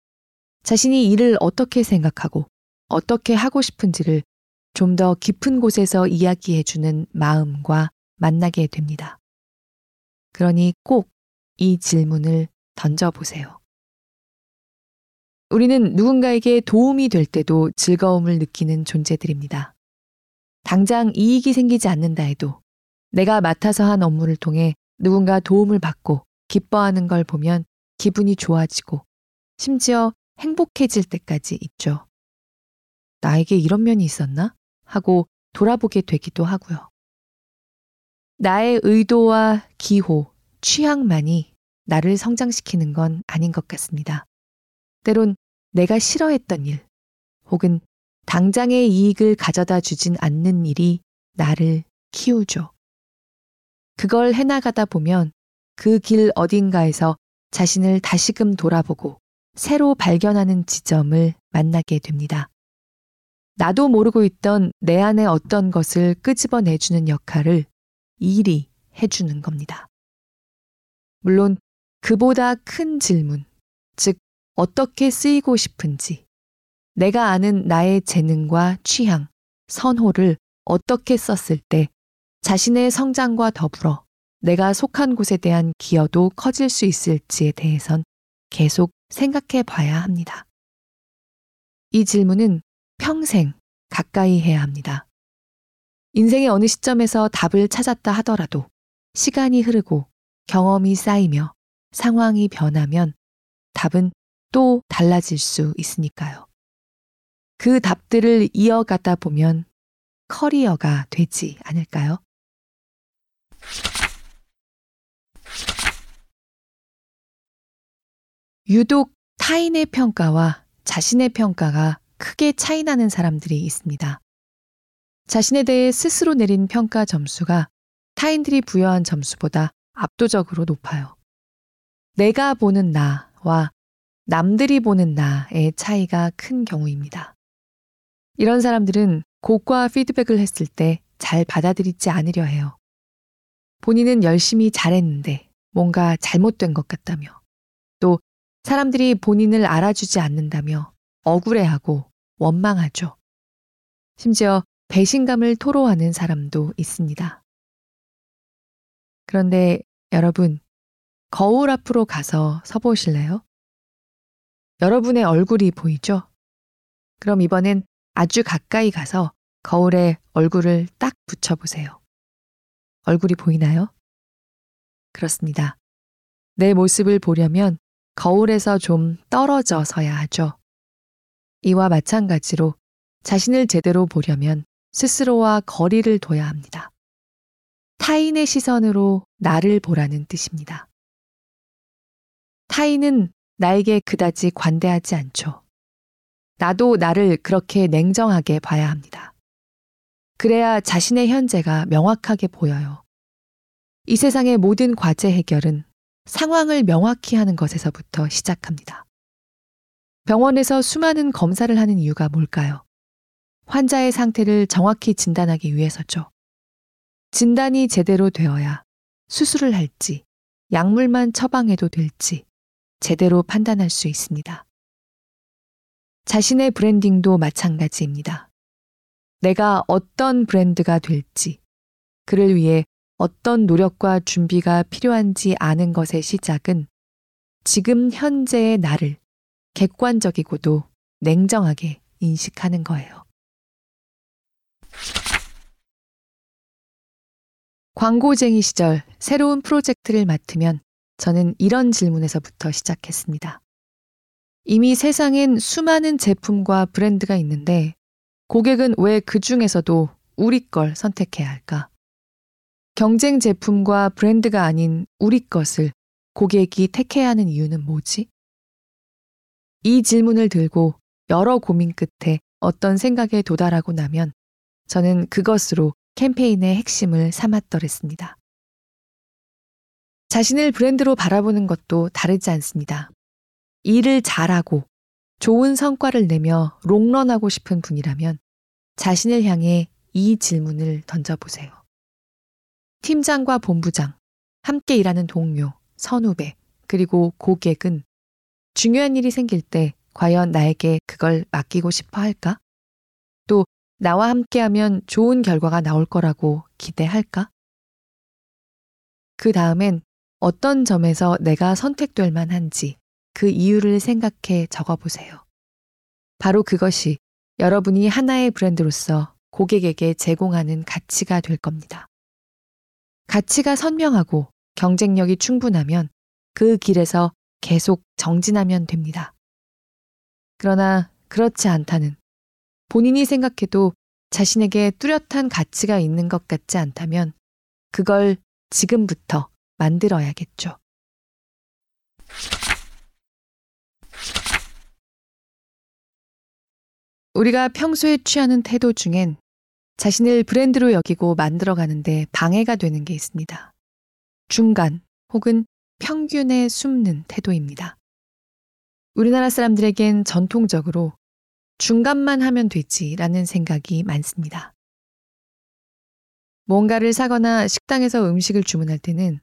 자신이 일을 어떻게 생각하고 어떻게 하고 싶은지를 좀 더 깊은 곳에서 이야기해주는 마음과 만나게 됩니다. 그러니 꼭 이 질문을 던져보세요. 우리는 누군가에게 도움이 될 때도 즐거움을 느끼는 존재들입니다. 당장 이익이 생기지 않는다 해도 내가 맡아서 한 업무를 통해 누군가 도움을 받고 기뻐하는 걸 보면 기분이 좋아지고 심지어 행복해질 때까지 있죠. 나에게 이런 면이 있었나? 하고 돌아보게 되기도 하고요. 나의 의도와 기호, 취향만이 나를 성장시키는 건 아닌 것 같습니다. 때론 내가 싫어했던 일 혹은 당장의 이익을 가져다 주진 않는 일이 나를 키우죠. 그걸 해나가다 보면 그 길 어딘가에서 자신을 다시금 돌아보고 새로 발견하는 지점을 만나게 됩니다. 나도 모르고 있던 내 안의 어떤 것을 끄집어내주는 역할을 일이 해주는 겁니다. 물론 그보다 큰 질문, 즉 어떻게 쓰이고 싶은지, 내가 아는 나의 재능과 취향, 선호를 어떻게 썼을 때 자신의 성장과 더불어 내가 속한 곳에 대한 기여도 커질 수 있을지에 대해선 계속 생각해 봐야 합니다. 이 질문은 평생 가까이 해야 합니다. 인생의 어느 시점에서 답을 찾았다 하더라도 시간이 흐르고 경험이 쌓이며 상황이 변하면 답은 또 달라질 수 있으니까요. 그 답들을 이어가다 보면 커리어가 되지 않을까요? 유독 타인의 평가와 자신의 평가가 크게 차이나는 사람들이 있습니다. 자신에 대해 스스로 내린 평가 점수가 타인들이 부여한 점수보다 압도적으로 높아요. 내가 보는 나와 남들이 보는 나의 차이가 큰 경우입니다. 이런 사람들은 고과 피드백을 했을 때 잘 받아들이지 않으려 해요. 본인은 열심히 잘했는데 뭔가 잘못된 것 같다며 또 사람들이 본인을 알아주지 않는다며 억울해하고 원망하죠. 심지어 배신감을 토로하는 사람도 있습니다. 그런데 여러분, 거울 앞으로 가서 서보실래요? 여러분의 얼굴이 보이죠? 그럼 이번엔 아주 가까이 가서 거울에 얼굴을 딱 붙여보세요. 얼굴이 보이나요? 그렇습니다. 내 모습을 보려면 거울에서 좀 떨어져 서야 하죠. 이와 마찬가지로 자신을 제대로 보려면 스스로와 거리를 둬야 합니다. 타인의 시선으로 나를 보라는 뜻입니다. 타인은 나에게 그다지 관대하지 않죠. 나도 나를 그렇게 냉정하게 봐야 합니다. 그래야 자신의 현재가 명확하게 보여요. 이 세상의 모든 과제 해결은 상황을 명확히 하는 것에서부터 시작합니다. 병원에서 수많은 검사를 하는 이유가 뭘까요? 환자의 상태를 정확히 진단하기 위해서죠. 진단이 제대로 되어야 수술을 할지, 약물만 처방해도 될지 제대로 판단할 수 있습니다. 자신의 브랜딩도 마찬가지입니다. 내가 어떤 브랜드가 될지, 그를 위해 어떤 노력과 준비가 필요한지 아는 것의 시작은 지금 현재의 나를 객관적이고도 냉정하게 인식하는 거예요. 광고쟁이 시절 새로운 프로젝트를 맡으면 저는 이런 질문에서부터 시작했습니다. 이미 세상엔 수많은 제품과 브랜드가 있는데 고객은 왜 그 중에서도 우리 걸 선택해야 할까? 경쟁 제품과 브랜드가 아닌 우리 것을 고객이 택해야 하는 이유는 뭐지? 이 질문을 들고 여러 고민 끝에 어떤 생각에 도달하고 나면 저는 그것으로 캠페인의 핵심을 삼았더랬습니다. 자신을 브랜드로 바라보는 것도 다르지 않습니다. 일을 잘하고 좋은 성과를 내며 롱런하고 싶은 분이라면 자신을 향해 이 질문을 던져보세요. 팀장과 본부장, 함께 일하는 동료, 선후배, 그리고 고객은 중요한 일이 생길 때 과연 나에게 그걸 맡기고 싶어 할까? 또 나와 함께하면 좋은 결과가 나올 거라고 기대할까? 그 다음엔 어떤 점에서 내가 선택될 만한지 그 이유를 생각해 적어보세요. 바로 그것이 여러분이 하나의 브랜드로서 고객에게 제공하는 가치가 될 겁니다. 가치가 선명하고 경쟁력이 충분하면 그 길에서 계속 정진하면 됩니다. 그러나 그렇지 않다는 본인이 생각해도 자신에게 뚜렷한 가치가 있는 것 같지 않다면 그걸 지금부터 만들어야겠죠. 우리가 평소에 취하는 태도 중엔 자신을 브랜드로 여기고 만들어가는데 방해가 되는 게 있습니다. 중간 혹은 평균에 숨는 태도입니다. 우리나라 사람들에겐 전통적으로 중간만 하면 되지라는 생각이 많습니다. 뭔가를 사거나 식당에서 음식을 주문할 때는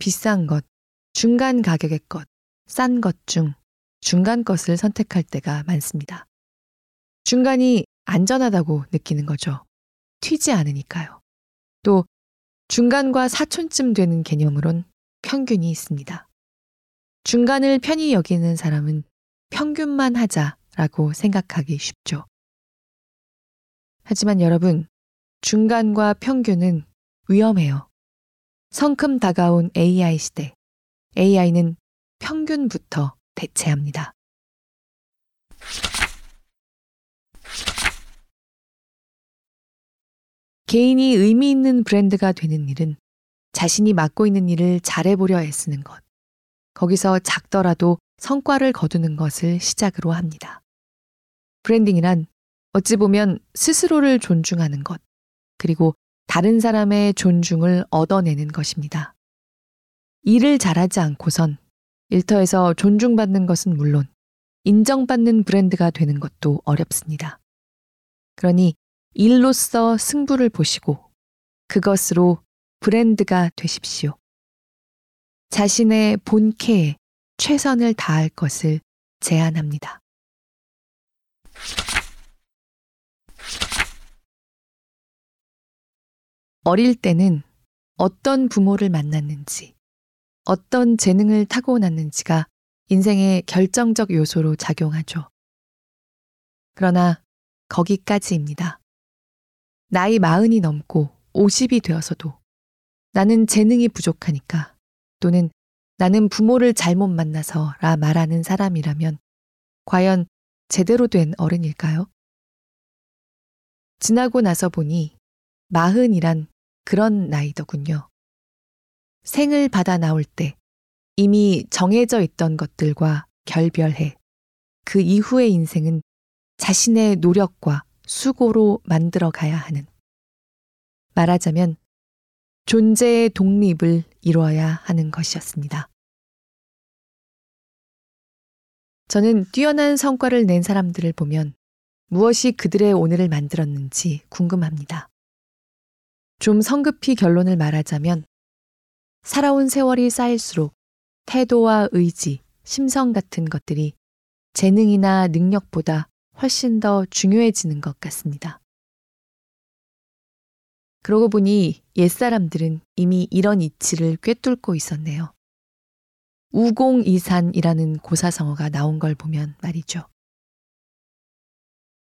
비싼 것, 중간 가격의 것, 싼 것 중 중간 것을 선택할 때가 많습니다. 중간이 안전하다고 느끼는 거죠. 튀지 않으니까요. 또 중간과 사촌쯤 되는 개념으론 평균이 있습니다. 중간을 편히 여기는 사람은 평균만 하자 라고 생각하기 쉽죠. 하지만 여러분, 중간과 평균은 위험해요. 성큼 다가온 AI 시대, AI는 평균부터 대체합니다. 개인이 의미 있는 브랜드가 되는 일은 자신이 맡고 있는 일을 잘해보려 애쓰는 것. 거기서 작더라도 성과를 거두는 것을 시작으로 합니다. 브랜딩이란 어찌 보면 스스로를 존중하는 것, 그리고 다른 사람의 존중을 얻어내는 것입니다. 일을 잘하지 않고선 일터에서 존중받는 것은 물론 인정받는 브랜드가 되는 것도 어렵습니다. 그러니 일로서 승부를 보시고 그것으로 브랜드가 되십시오. 자신의 본캐에 최선을 다할 것을 제안합니다. 어릴 때는 어떤 부모를 만났는지, 어떤 재능을 타고났는지가 인생의 결정적 요소로 작용하죠. 그러나 거기까지입니다. 나이 마흔이 넘고 50이 되어서도 나는 재능이 부족하니까 또는 나는 부모를 잘못 만나서 라 말하는 사람이라면 과연 제대로 된 어른일까요? 지나고 나서 보니 마흔이란 그런 나이더군요. 생을 받아 나올 때 이미 정해져 있던 것들과 결별해 그 이후의 인생은 자신의 노력과 수고로 만들어 가야 하는 말하자면 존재의 독립을 이루어야 하는 것이었습니다. 저는 뛰어난 성과를 낸 사람들을 보면 무엇이 그들의 오늘을 만들었는지 궁금합니다. 좀 성급히 결론을 말하자면 살아온 세월이 쌓일수록 태도와 의지, 심성 같은 것들이 재능이나 능력보다 훨씬 더 중요해지는 것 같습니다. 그러고 보니 옛사람들은 이미 이런 이치를 꿰뚫고 있었네요. 우공이산이라는 고사성어가 나온 걸 보면 말이죠.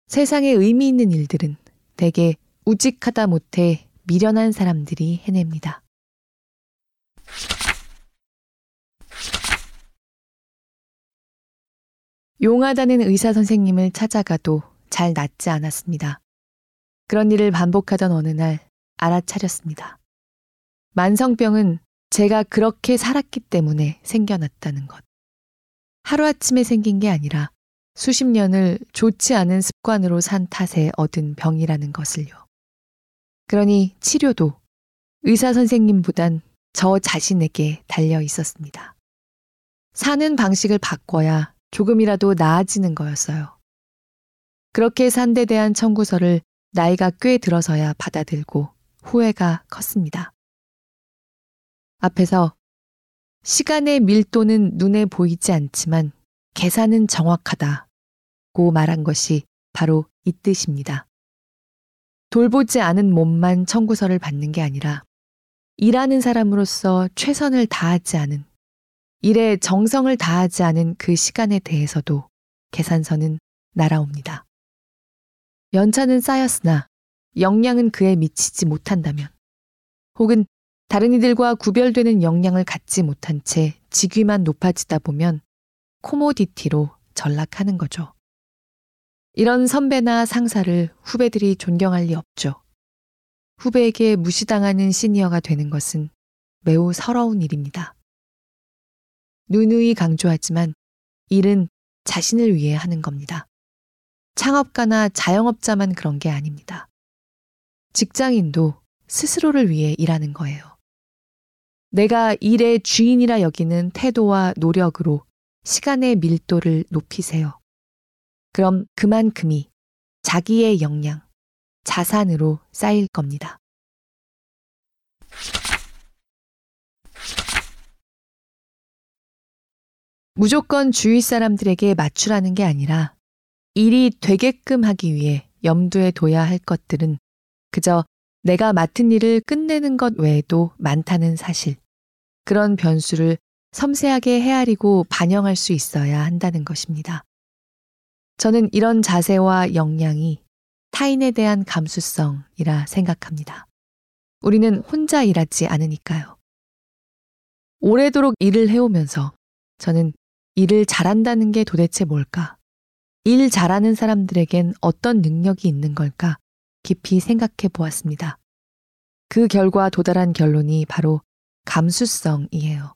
세상에 의미 있는 일들은 대개 우직하다 못해 미련한 사람들이 해냅니다. 용하다는 의사 선생님을 찾아가도 잘 낫지 않았습니다. 그런 일을 반복하던 어느 날 알아차렸습니다. 만성병은 제가 그렇게 살았기 때문에 생겨났다는 것. 하루아침에 생긴 게 아니라 수십 년을 좋지 않은 습관으로 산 탓에 얻은 병이라는 것을요. 그러니 치료도 의사 선생님보단 저 자신에게 달려 있었습니다. 사는 방식을 바꿔야 조금이라도 나아지는 거였어요. 그렇게 산데 대한 청구서를 나이가 꽤 들어서야 받아들고 후회가 컸습니다. 앞에서 시간의 밀도는 눈에 보이지 않지만 계산은 정확하다고 말한 것이 바로 이 뜻입니다. 돌보지 않은 몸만 청구서를 받는 게 아니라 일하는 사람으로서 최선을 다하지 않은 일에 정성을 다하지 않은 그 시간에 대해서도 계산서는 날아옵니다. 연차는 쌓였으나 역량은 그에 미치지 못한다면 혹은 다른 이들과 구별되는 역량을 갖지 못한 채 직위만 높아지다 보면 코모디티로 전락하는 거죠. 이런 선배나 상사를 후배들이 존경할 리 없죠. 후배에게 무시당하는 시니어가 되는 것은 매우 서러운 일입니다. 누누이 강조하지만 일은 자신을 위해 하는 겁니다. 창업가나 자영업자만 그런 게 아닙니다. 직장인도 스스로를 위해 일하는 거예요. 내가 일의 주인이라 여기는 태도와 노력으로 시간의 밀도를 높이세요. 그럼 그만큼이 자기의 역량, 자산으로 쌓일 겁니다. 무조건 주위 사람들에게 맞추라는 게 아니라 일이 되게끔 하기 위해 염두에 둬야 할 것들은 그저 내가 맡은 일을 끝내는 것 외에도 많다는 사실. 그런 변수를 섬세하게 헤아리고 반영할 수 있어야 한다는 것입니다. 저는 이런 자세와 역량이 타인에 대한 감수성이라 생각합니다. 우리는 혼자 일하지 않으니까요. 오래도록 일을 해오면서 저는 일을 잘한다는 게 도대체 뭘까? 일 잘하는 사람들에겐 어떤 능력이 있는 걸까? 깊이 생각해 보았습니다. 그 결과 도달한 결론이 바로 감수성이에요.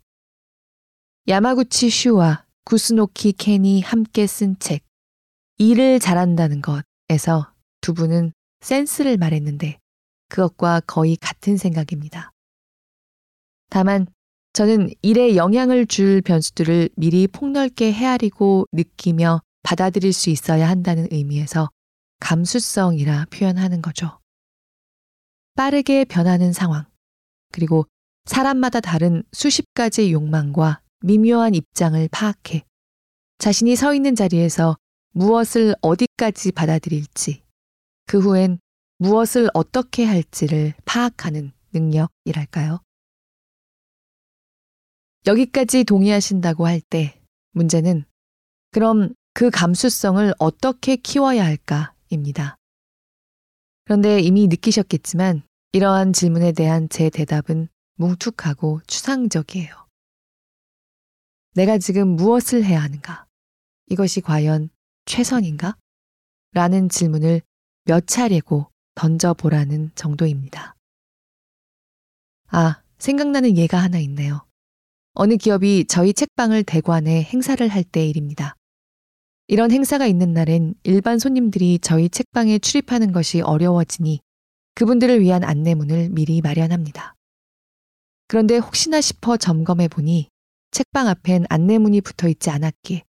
야마구치 슈와 구스노키 켄이 함께 쓴 책, 일을 잘한다는 것에서 두 분은 센스를 말했는데 그것과 거의 같은 생각입니다. 다만 저는 일에 영향을 줄 변수들을 미리 폭넓게 헤아리고 느끼며 받아들일 수 있어야 한다는 의미에서 감수성이라 표현하는 거죠. 빠르게 변하는 상황, 그리고 사람마다 다른 수십 가지 욕망과 미묘한 입장을 파악해 자신이 서 있는 자리에서 무엇을 어디까지 받아들일지, 그 후엔 무엇을 어떻게 할지를 파악하는 능력이랄까요? 여기까지 동의하신다고 할 때 문제는 그럼 그 감수성을 어떻게 키워야 할까입니다. 그런데 이미 느끼셨겠지만 이러한 질문에 대한 제 대답은 뭉툭하고 추상적이에요. 내가 지금 무엇을 해야 하는가? 이것이 과연 최선인가? 라는 질문을 몇 차례고 던져보라는 정도입니다. 아, 생각나는 예가 하나 있네요. 어느 기업이 저희 책방을 대관해 행사를 할 때 일입니다. 이런 행사가 있는 날엔 일반 손님들이 저희 책방에 출입하는 것이 어려워지니 그분들을 위한 안내문을 미리 마련합니다. 그런데 혹시나 싶어 점검해 보니 책방 앞엔 안내문이 붙어 있지 않았기에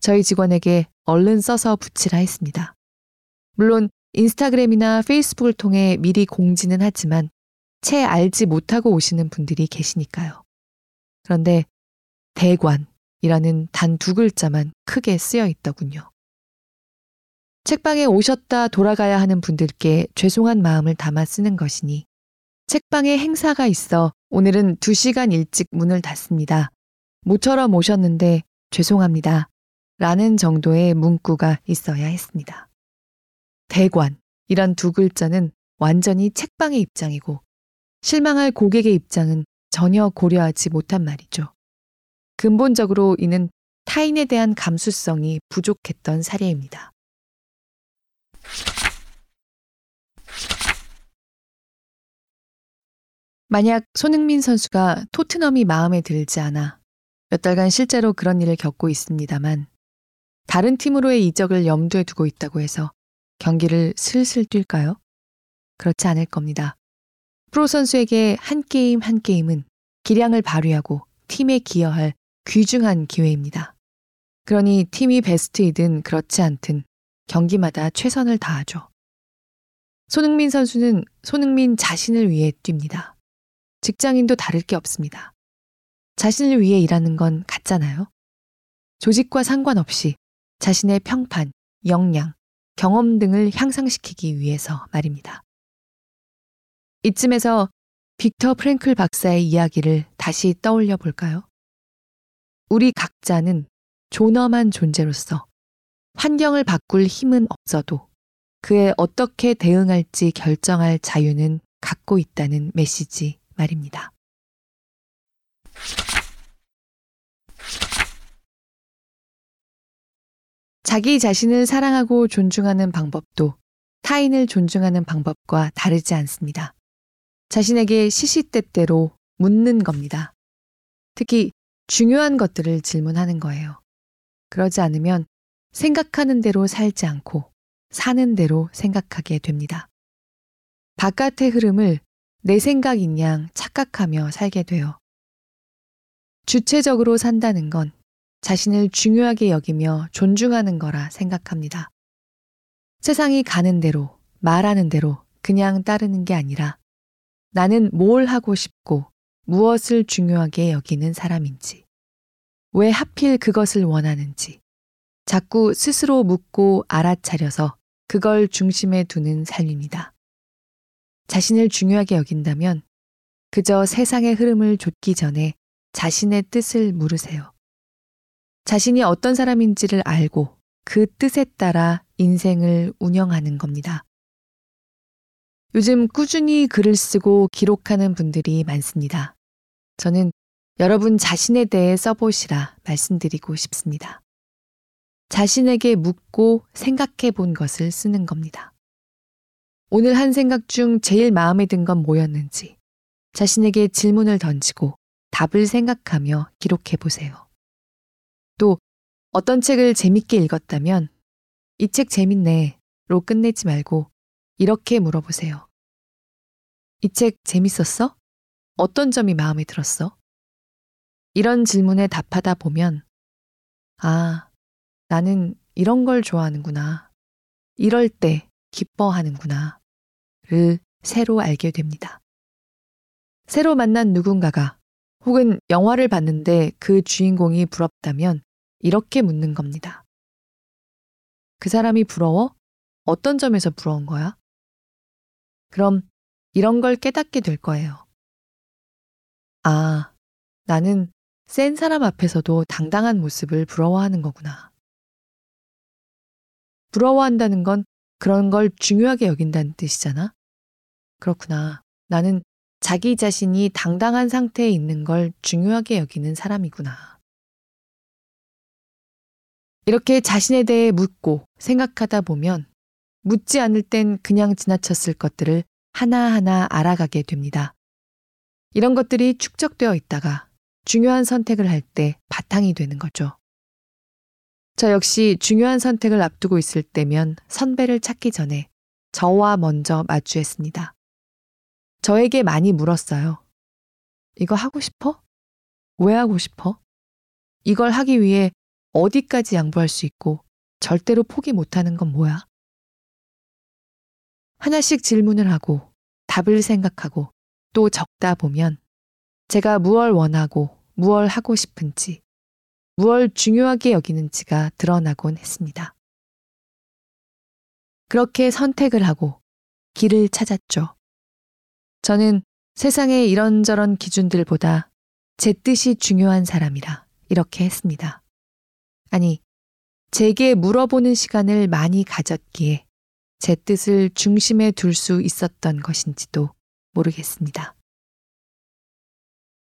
저희 직원에게 얼른 써서 붙이라 했습니다. 물론 인스타그램이나 페이스북을 통해 미리 공지는 하지만 채 알지 못하고 오시는 분들이 계시니까요. 그런데 대관이라는 단 두 글자만 크게 쓰여 있더군요. 책방에 오셨다 돌아가야 하는 분들께 죄송한 마음을 담아 쓰는 것이니 책방에 행사가 있어 오늘은 2시간 일찍 문을 닫습니다. 모처럼 오셨는데 죄송합니다. 라는 정도의 문구가 있어야 했습니다. 대관이란 두 글자는 완전히 책방의 입장이고 실망할 고객의 입장은 전혀 고려하지 못한 말이죠. 근본적으로 이는 타인에 대한 감수성이 부족했던 사례입니다. 만약 손흥민 선수가 토트넘이 마음에 들지 않아 몇 달간 실제로 그런 일을 겪고 있습니다만 다른 팀으로의 이적을 염두에 두고 있다고 해서 경기를 슬슬 뛸까요? 그렇지 않을 겁니다. 프로 선수에게 한 게임 한 게임은 기량을 발휘하고 팀에 기여할 귀중한 기회입니다. 그러니 팀이 베스트이든 그렇지 않든 경기마다 최선을 다하죠. 손흥민 선수는 손흥민 자신을 위해 뜁니다. 직장인도 다를 게 없습니다. 자신을 위해 일하는 건 같잖아요. 조직과 상관없이 자신의 평판, 역량, 경험 등을 향상시키기 위해서 말입니다. 이쯤에서 빅터 프랭클 박사의 이야기를 다시 떠올려 볼까요? 우리 각자는 존엄한 존재로서 환경을 바꿀 힘은 없어도 그에 어떻게 대응할지 결정할 자유는 갖고 있다는 메시지 말입니다. 자기 자신을 사랑하고 존중하는 방법도 타인을 존중하는 방법과 다르지 않습니다. 자신에게 시시때때로 묻는 겁니다. 특히 중요한 것들을 질문하는 거예요. 그러지 않으면 생각하는 대로 살지 않고 사는 대로 생각하게 됩니다. 바깥의 흐름을 내 생각인 양 착각하며 살게 돼요. 주체적으로 산다는 건 자신을 중요하게 여기며 존중하는 거라 생각합니다. 세상이 가는 대로, 말하는 대로 그냥 따르는 게 아니라 나는 뭘 하고 싶고 무엇을 중요하게 여기는 사람인지, 왜 하필 그것을 원하는지, 자꾸 스스로 묻고 알아차려서 그걸 중심에 두는 삶입니다. 자신을 중요하게 여긴다면 그저 세상의 흐름을 좇기 전에 자신의 뜻을 물으세요. 자신이 어떤 사람인지를 알고 그 뜻에 따라 인생을 운영하는 겁니다. 요즘 꾸준히 글을 쓰고 기록하는 분들이 많습니다. 저는 여러분 자신에 대해 써보시라 말씀드리고 싶습니다. 자신에게 묻고 생각해 본 것을 쓰는 겁니다. 오늘 한 생각 중 제일 마음에 든 건 뭐였는지 자신에게 질문을 던지고 답을 생각하며 기록해 보세요. 또 어떤 책을 재밌게 읽었다면 이 책 재밌네로 끝내지 말고 이렇게 물어보세요. 이 책 재밌었어? 어떤 점이 마음에 들었어? 이런 질문에 답하다 보면, 아, 나는 이런 걸 좋아하는구나. 이럴 때 기뻐하는구나. 를 새로 알게 됩니다. 새로 만난 누군가가 혹은 영화를 봤는데 그 주인공이 부럽다면 이렇게 묻는 겁니다. 그 사람이 부러워? 어떤 점에서 부러운 거야? 그럼 이런 걸 깨닫게 될 거예요. 아, 나는 센 사람 앞에서도 당당한 모습을 부러워하는 거구나. 부러워한다는 건 그런 걸 중요하게 여긴다는 뜻이잖아. 그렇구나. 나는 자기 자신이 당당한 상태에 있는 걸 중요하게 여기는 사람이구나. 이렇게 자신에 대해 묻고 생각하다 보면 묻지 않을 땐 그냥 지나쳤을 것들을 하나하나 알아가게 됩니다. 이런 것들이 축적되어 있다가 중요한 선택을 할 때 바탕이 되는 거죠. 저 역시 중요한 선택을 앞두고 있을 때면 선배를 찾기 전에 저와 먼저 마주했습니다. 저에게 많이 물었어요. 이거 하고 싶어? 왜 하고 싶어? 이걸 하기 위해 어디까지 양보할 수 있고 절대로 포기 못하는 건 뭐야? 하나씩 질문을 하고 답을 생각하고 또 적다 보면 제가 무얼 원하고 무얼 하고 싶은지, 무얼 중요하게 여기는지가 드러나곤 했습니다. 그렇게 선택을 하고 길을 찾았죠. 저는 세상의 이런저런 기준들보다 제 뜻이 중요한 사람이라 이렇게 했습니다. 아니, 제게 물어보는 시간을 많이 가졌기에 제 뜻을 중심에 둘 수 있었던 것인지도 모르겠습니다.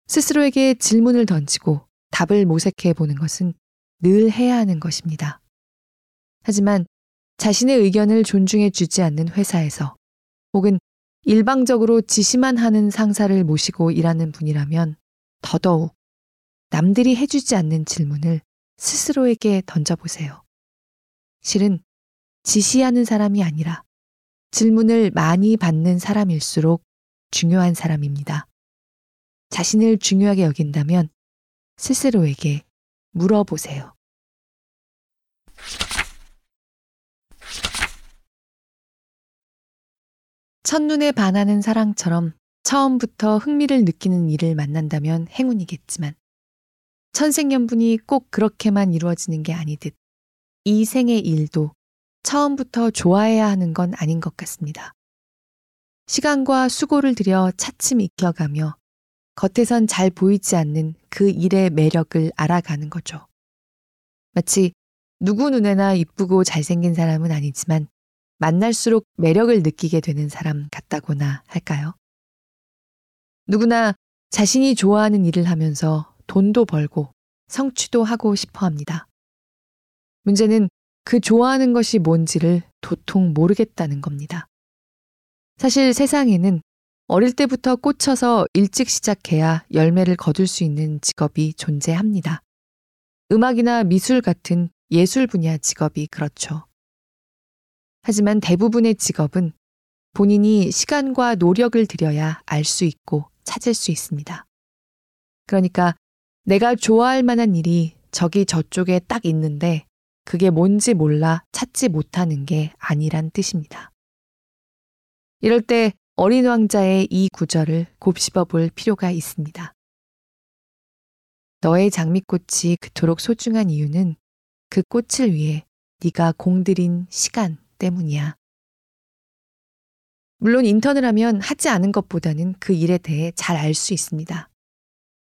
스스로에게 질문을 던지고 답을 모색해 보는 것은 늘 해야 하는 것입니다. 하지만 자신의 의견을 존중해 주지 않는 회사에서 혹은 일방적으로 지시만 하는 상사를 모시고 일하는 분이라면 더더욱 남들이 해주지 않는 질문을 스스로에게 던져보세요. 실은 지시하는 사람이 아니라 질문을 많이 받는 사람일수록 중요한 사람입니다. 자신을 중요하게 여긴다면 스스로에게 물어보세요. 첫눈에 반하는 사랑처럼 처음부터 흥미를 느끼는 일을 만난다면 행운이겠지만 천생연분이 꼭 그렇게만 이루어지는 게 아니듯 이 생의 일도 처음부터 좋아해야 하는 건 아닌 것 같습니다. 시간과 수고를 들여 차츰 익혀가며 겉에선 잘 보이지 않는 그 일의 매력을 알아가는 거죠. 마치 누구 눈에나 이쁘고 잘생긴 사람은 아니지만 만날수록 매력을 느끼게 되는 사람 같다고나 할까요? 누구나 자신이 좋아하는 일을 하면서 돈도 벌고 성취도 하고 싶어 합니다. 문제는 그 좋아하는 것이 뭔지를 도통 모르겠다는 겁니다. 사실 세상에는 어릴 때부터 꽂혀서 일찍 시작해야 열매를 거둘 수 있는 직업이 존재합니다. 음악이나 미술 같은 예술 분야 직업이 그렇죠. 하지만 대부분의 직업은 본인이 시간과 노력을 들여야 알 수 있고 찾을 수 있습니다. 그러니까 내가 좋아할 만한 일이 저기 저쪽에 딱 있는데 그게 뭔지 몰라 찾지 못하는 게 아니란 뜻입니다. 이럴 때 어린 왕자의 이 구절을 곱씹어 볼 필요가 있습니다. 너의 장미꽃이 그토록 소중한 이유는 그 꽃을 위해 네가 공들인 시간 때문이야. 물론 인턴을 하면 하지 않은 것보다는 그 일에 대해 잘 알 수 있습니다.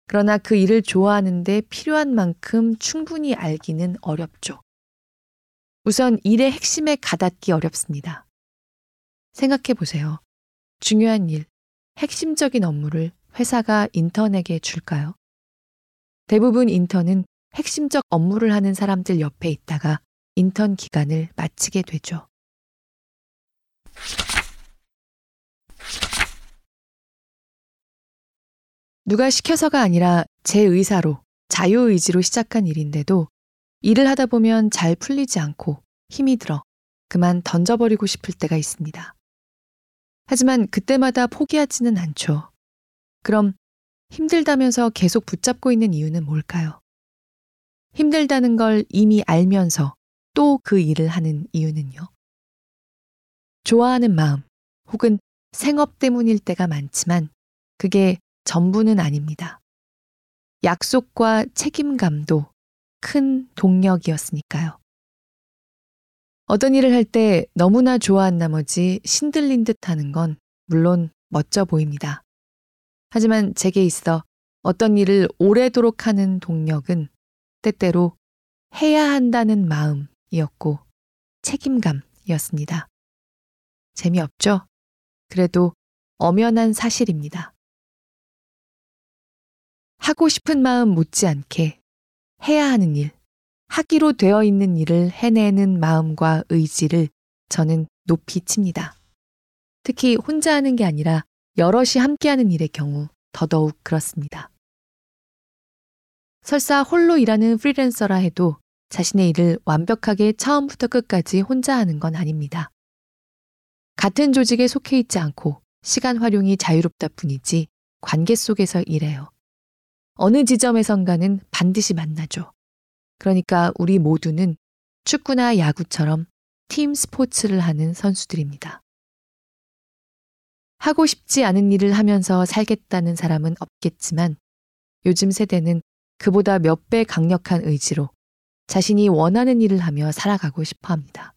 그러나 그 일을 좋아하는데 필요한 만큼 충분히 알기는 어렵죠. 우선 일의 핵심에 가닿기 어렵습니다. 생각해 보세요. 중요한 일, 핵심적인 업무를 회사가 인턴에게 줄까요? 대부분 인턴은 핵심적 업무를 하는 사람들 옆에 있다가 인턴 기간을 마치게 되죠. 누가 시켜서가 아니라 제 의사로 자유의지로 시작한 일인데도 일을 하다 보면 잘 풀리지 않고 힘이 들어 그만 던져버리고 싶을 때가 있습니다. 하지만 그때마다 포기하지는 않죠. 그럼 힘들다면서 계속 붙잡고 있는 이유는 뭘까요? 힘들다는 걸 이미 알면서 또 그 일을 하는 이유는요? 좋아하는 마음 혹은 생업 때문일 때가 많지만 그게 전부는 아닙니다. 약속과 책임감도 큰 동력이었으니까요. 어떤 일을 할 때 너무나 좋아한 나머지 신들린 듯 하는 건 물론 멋져 보입니다. 하지만 제게 있어 어떤 일을 오래도록 하는 동력은 때때로 해야 한다는 마음이었고 책임감이었습니다. 재미없죠? 그래도 엄연한 사실입니다. 하고 싶은 마음 못지않게 해야 하는 일, 하기로 되어 있는 일을 해내는 마음과 의지를 저는 높이 칩니다. 특히 혼자 하는 게 아니라 여럿이 함께하는 일의 경우 더더욱 그렇습니다. 설사 홀로 일하는 프리랜서라 해도 자신의 일을 완벽하게 처음부터 끝까지 혼자 하는 건 아닙니다. 같은 조직에 속해 있지 않고 시간 활용이 자유롭다 뿐이지 관계 속에서 일해요. 어느 지점에선가는 반드시 만나죠. 그러니까 우리 모두는 축구나 야구처럼 팀 스포츠를 하는 선수들입니다. 하고 싶지 않은 일을 하면서 살겠다는 사람은 없겠지만 요즘 세대는 그보다 몇 배 강력한 의지로 자신이 원하는 일을 하며 살아가고 싶어 합니다.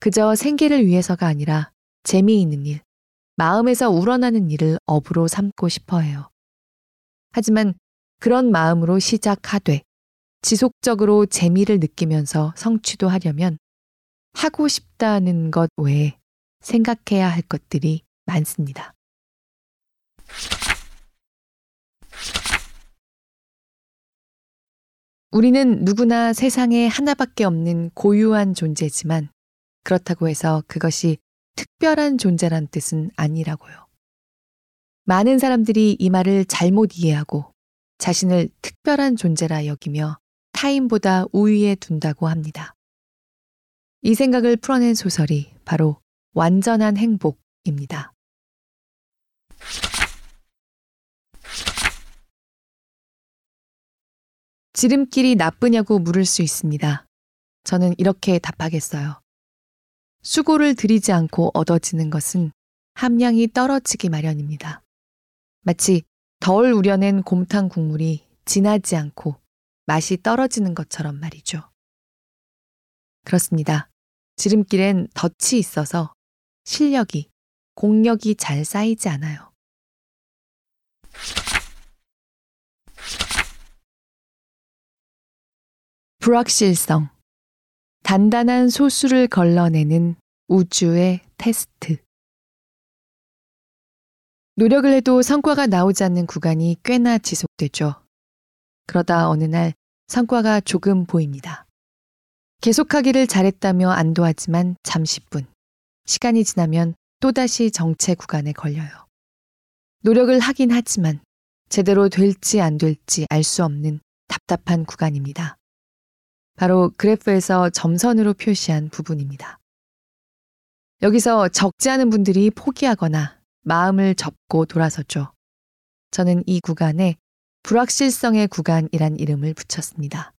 그저 생계를 위해서가 아니라 재미있는 일, 마음에서 우러나는 일을 업으로 삼고 싶어 해요. 하지만 그런 마음으로 시작하되 지속적으로 재미를 느끼면서 성취도 하려면 하고 싶다는 것 외에 생각해야 할 것들이 많습니다. 우리는 누구나 세상에 하나밖에 없는 고유한 존재지만 그렇다고 해서 그것이 특별한 존재란 뜻은 아니라고요. 많은 사람들이 이 말을 잘못 이해하고 자신을 특별한 존재라 여기며 타인보다 우위에 둔다고 합니다. 이 생각을 풀어낸 소설이 바로 완전한 행복입니다. 지름길이 나쁘냐고 물을 수 있습니다. 저는 이렇게 답하겠어요. 수고를 들이지 않고 얻어지는 것은 함량이 떨어지기 마련입니다. 마치 덜 우려낸 곰탕 국물이 진하지 않고 맛이 떨어지는 것처럼 말이죠. 그렇습니다. 지름길엔 덫이 있어서 실력이, 공력이 잘 쌓이지 않아요. 불확실성. 단단한 소수를 걸러내는 우주의 테스트. 노력을 해도 성과가 나오지 않는 구간이 꽤나 지속되죠. 그러다 어느 날 성과가 조금 보입니다. 계속하기를 잘했다며 안도하지만 잠시 뿐. 시간이 지나면 또다시 정체 구간에 걸려요. 노력을 하긴 하지만 제대로 될지 안 될지 알 수 없는 답답한 구간입니다. 바로 그래프에서 점선으로 표시한 부분입니다. 여기서 적지 않은 분들이 포기하거나 마음을 접고 돌아서죠. 저는 이 구간에 불확실성의 구간이란 이름을 붙였습니다.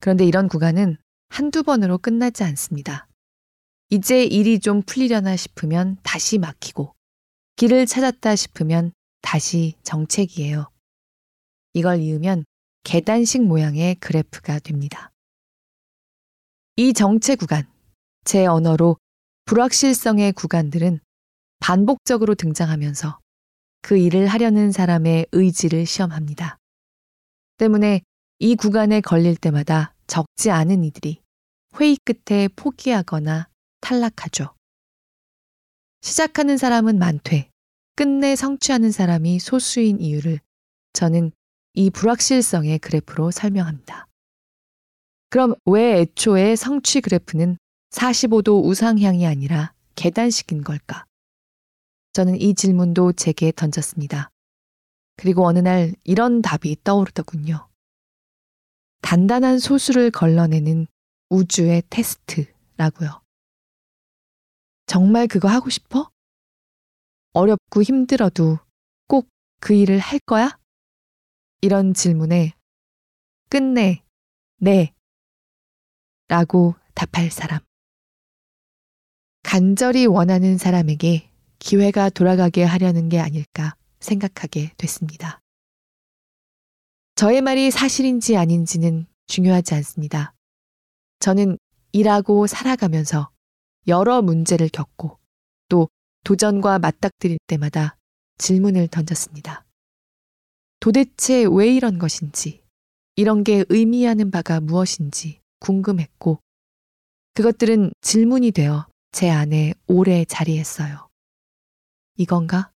그런데 이런 구간은 한두 번으로 끝나지 않습니다. 이제 일이 좀 풀리려나 싶으면 다시 막히고 길을 찾았다 싶으면 다시 정책이에요. 이걸 이으면 계단식 모양의 그래프가 됩니다. 이 정체 구간, 제 언어로 불확실성의 구간들은 반복적으로 등장하면서 그 일을 하려는 사람의 의지를 시험합니다. 때문에 이 구간에 걸릴 때마다 적지 않은 이들이 회의 끝에 포기하거나 탈락하죠. 시작하는 사람은 많되 끝내 성취하는 사람이 소수인 이유를 저는 이 불확실성의 그래프로 설명합니다. 그럼 왜 애초에 성취 그래프는 45도 우상향이 아니라 계단식인 걸까? 저는 이 질문도 제게 던졌습니다. 그리고 어느 날 이런 답이 떠오르더군요. 단단한 소수를 걸러내는 우주의 테스트라고요. 정말 그거 하고 싶어? 어렵고 힘들어도 꼭 그 일을 할 거야? 이런 질문에 끝내 네 라고 답할 사람. 간절히 원하는 사람에게 기회가 돌아가게 하려는 게 아닐까 생각하게 됐습니다. 저의 말이 사실인지 아닌지는 중요하지 않습니다. 저는 일하고 살아가면서 여러 문제를 겪고 또 도전과 맞닥뜨릴 때마다 질문을 던졌습니다. 도대체 왜 이런 것인지, 이런 게 의미하는 바가 무엇인지 궁금했고 그것들은 질문이 되어 제 안에 오래 자리했어요. 이건가?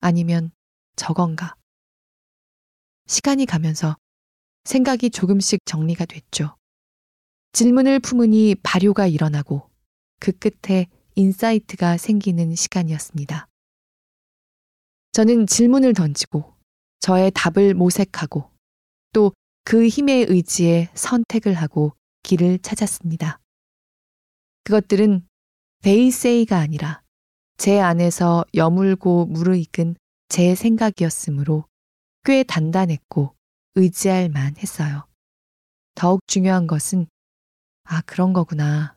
아니면 저건가? 시간이 가면서 생각이 조금씩 정리가 됐죠. 질문을 품으니 발효가 일어나고 그 끝에 insight가 생기는 시간이었습니다. 저는 질문을 던지고 저의 답을 모색하고 또 그 힘에 의지해 선택을 하고 길을 찾았습니다. 그것들은 베이세이가 아니라 제 안에서 여물고 무르익은 제 생각이었으므로 꽤 단단했고 의지할 만 했어요. 더욱 중요한 것은 아, 그런 거구나.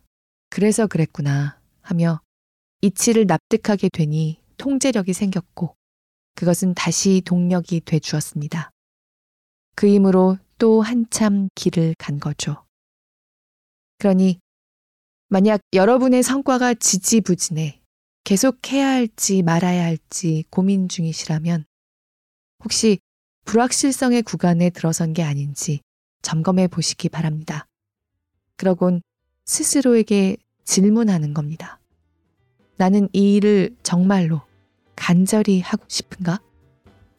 그래서 그랬구나 하며 이치를 납득하게 되니 통제력이 생겼고 그것은 다시 동력이 돼 주었습니다. 그 힘으로 또 한참 길을 간 거죠. 그러니 만약 여러분의 성과가 지지부진해 계속 해야 할지 말아야 할지 고민 중이시라면 혹시 불확실성의 구간에 들어선 게 아닌지 점검해 보시기 바랍니다. 그러곤 스스로에게 질문하는 겁니다. 나는 이 일을 정말로 간절히 하고 싶은가?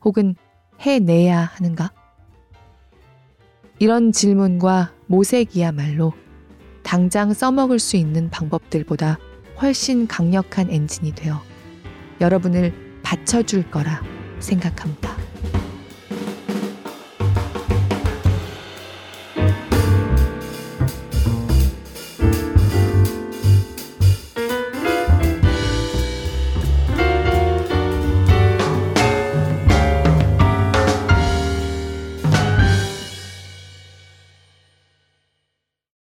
혹은 해내야 하는가? 이런 질문과 모색이야말로 당장 써먹을 수 있는 방법들보다 훨씬 강력한 엔진이 되어 여러분을 받쳐줄 거라 생각합니다.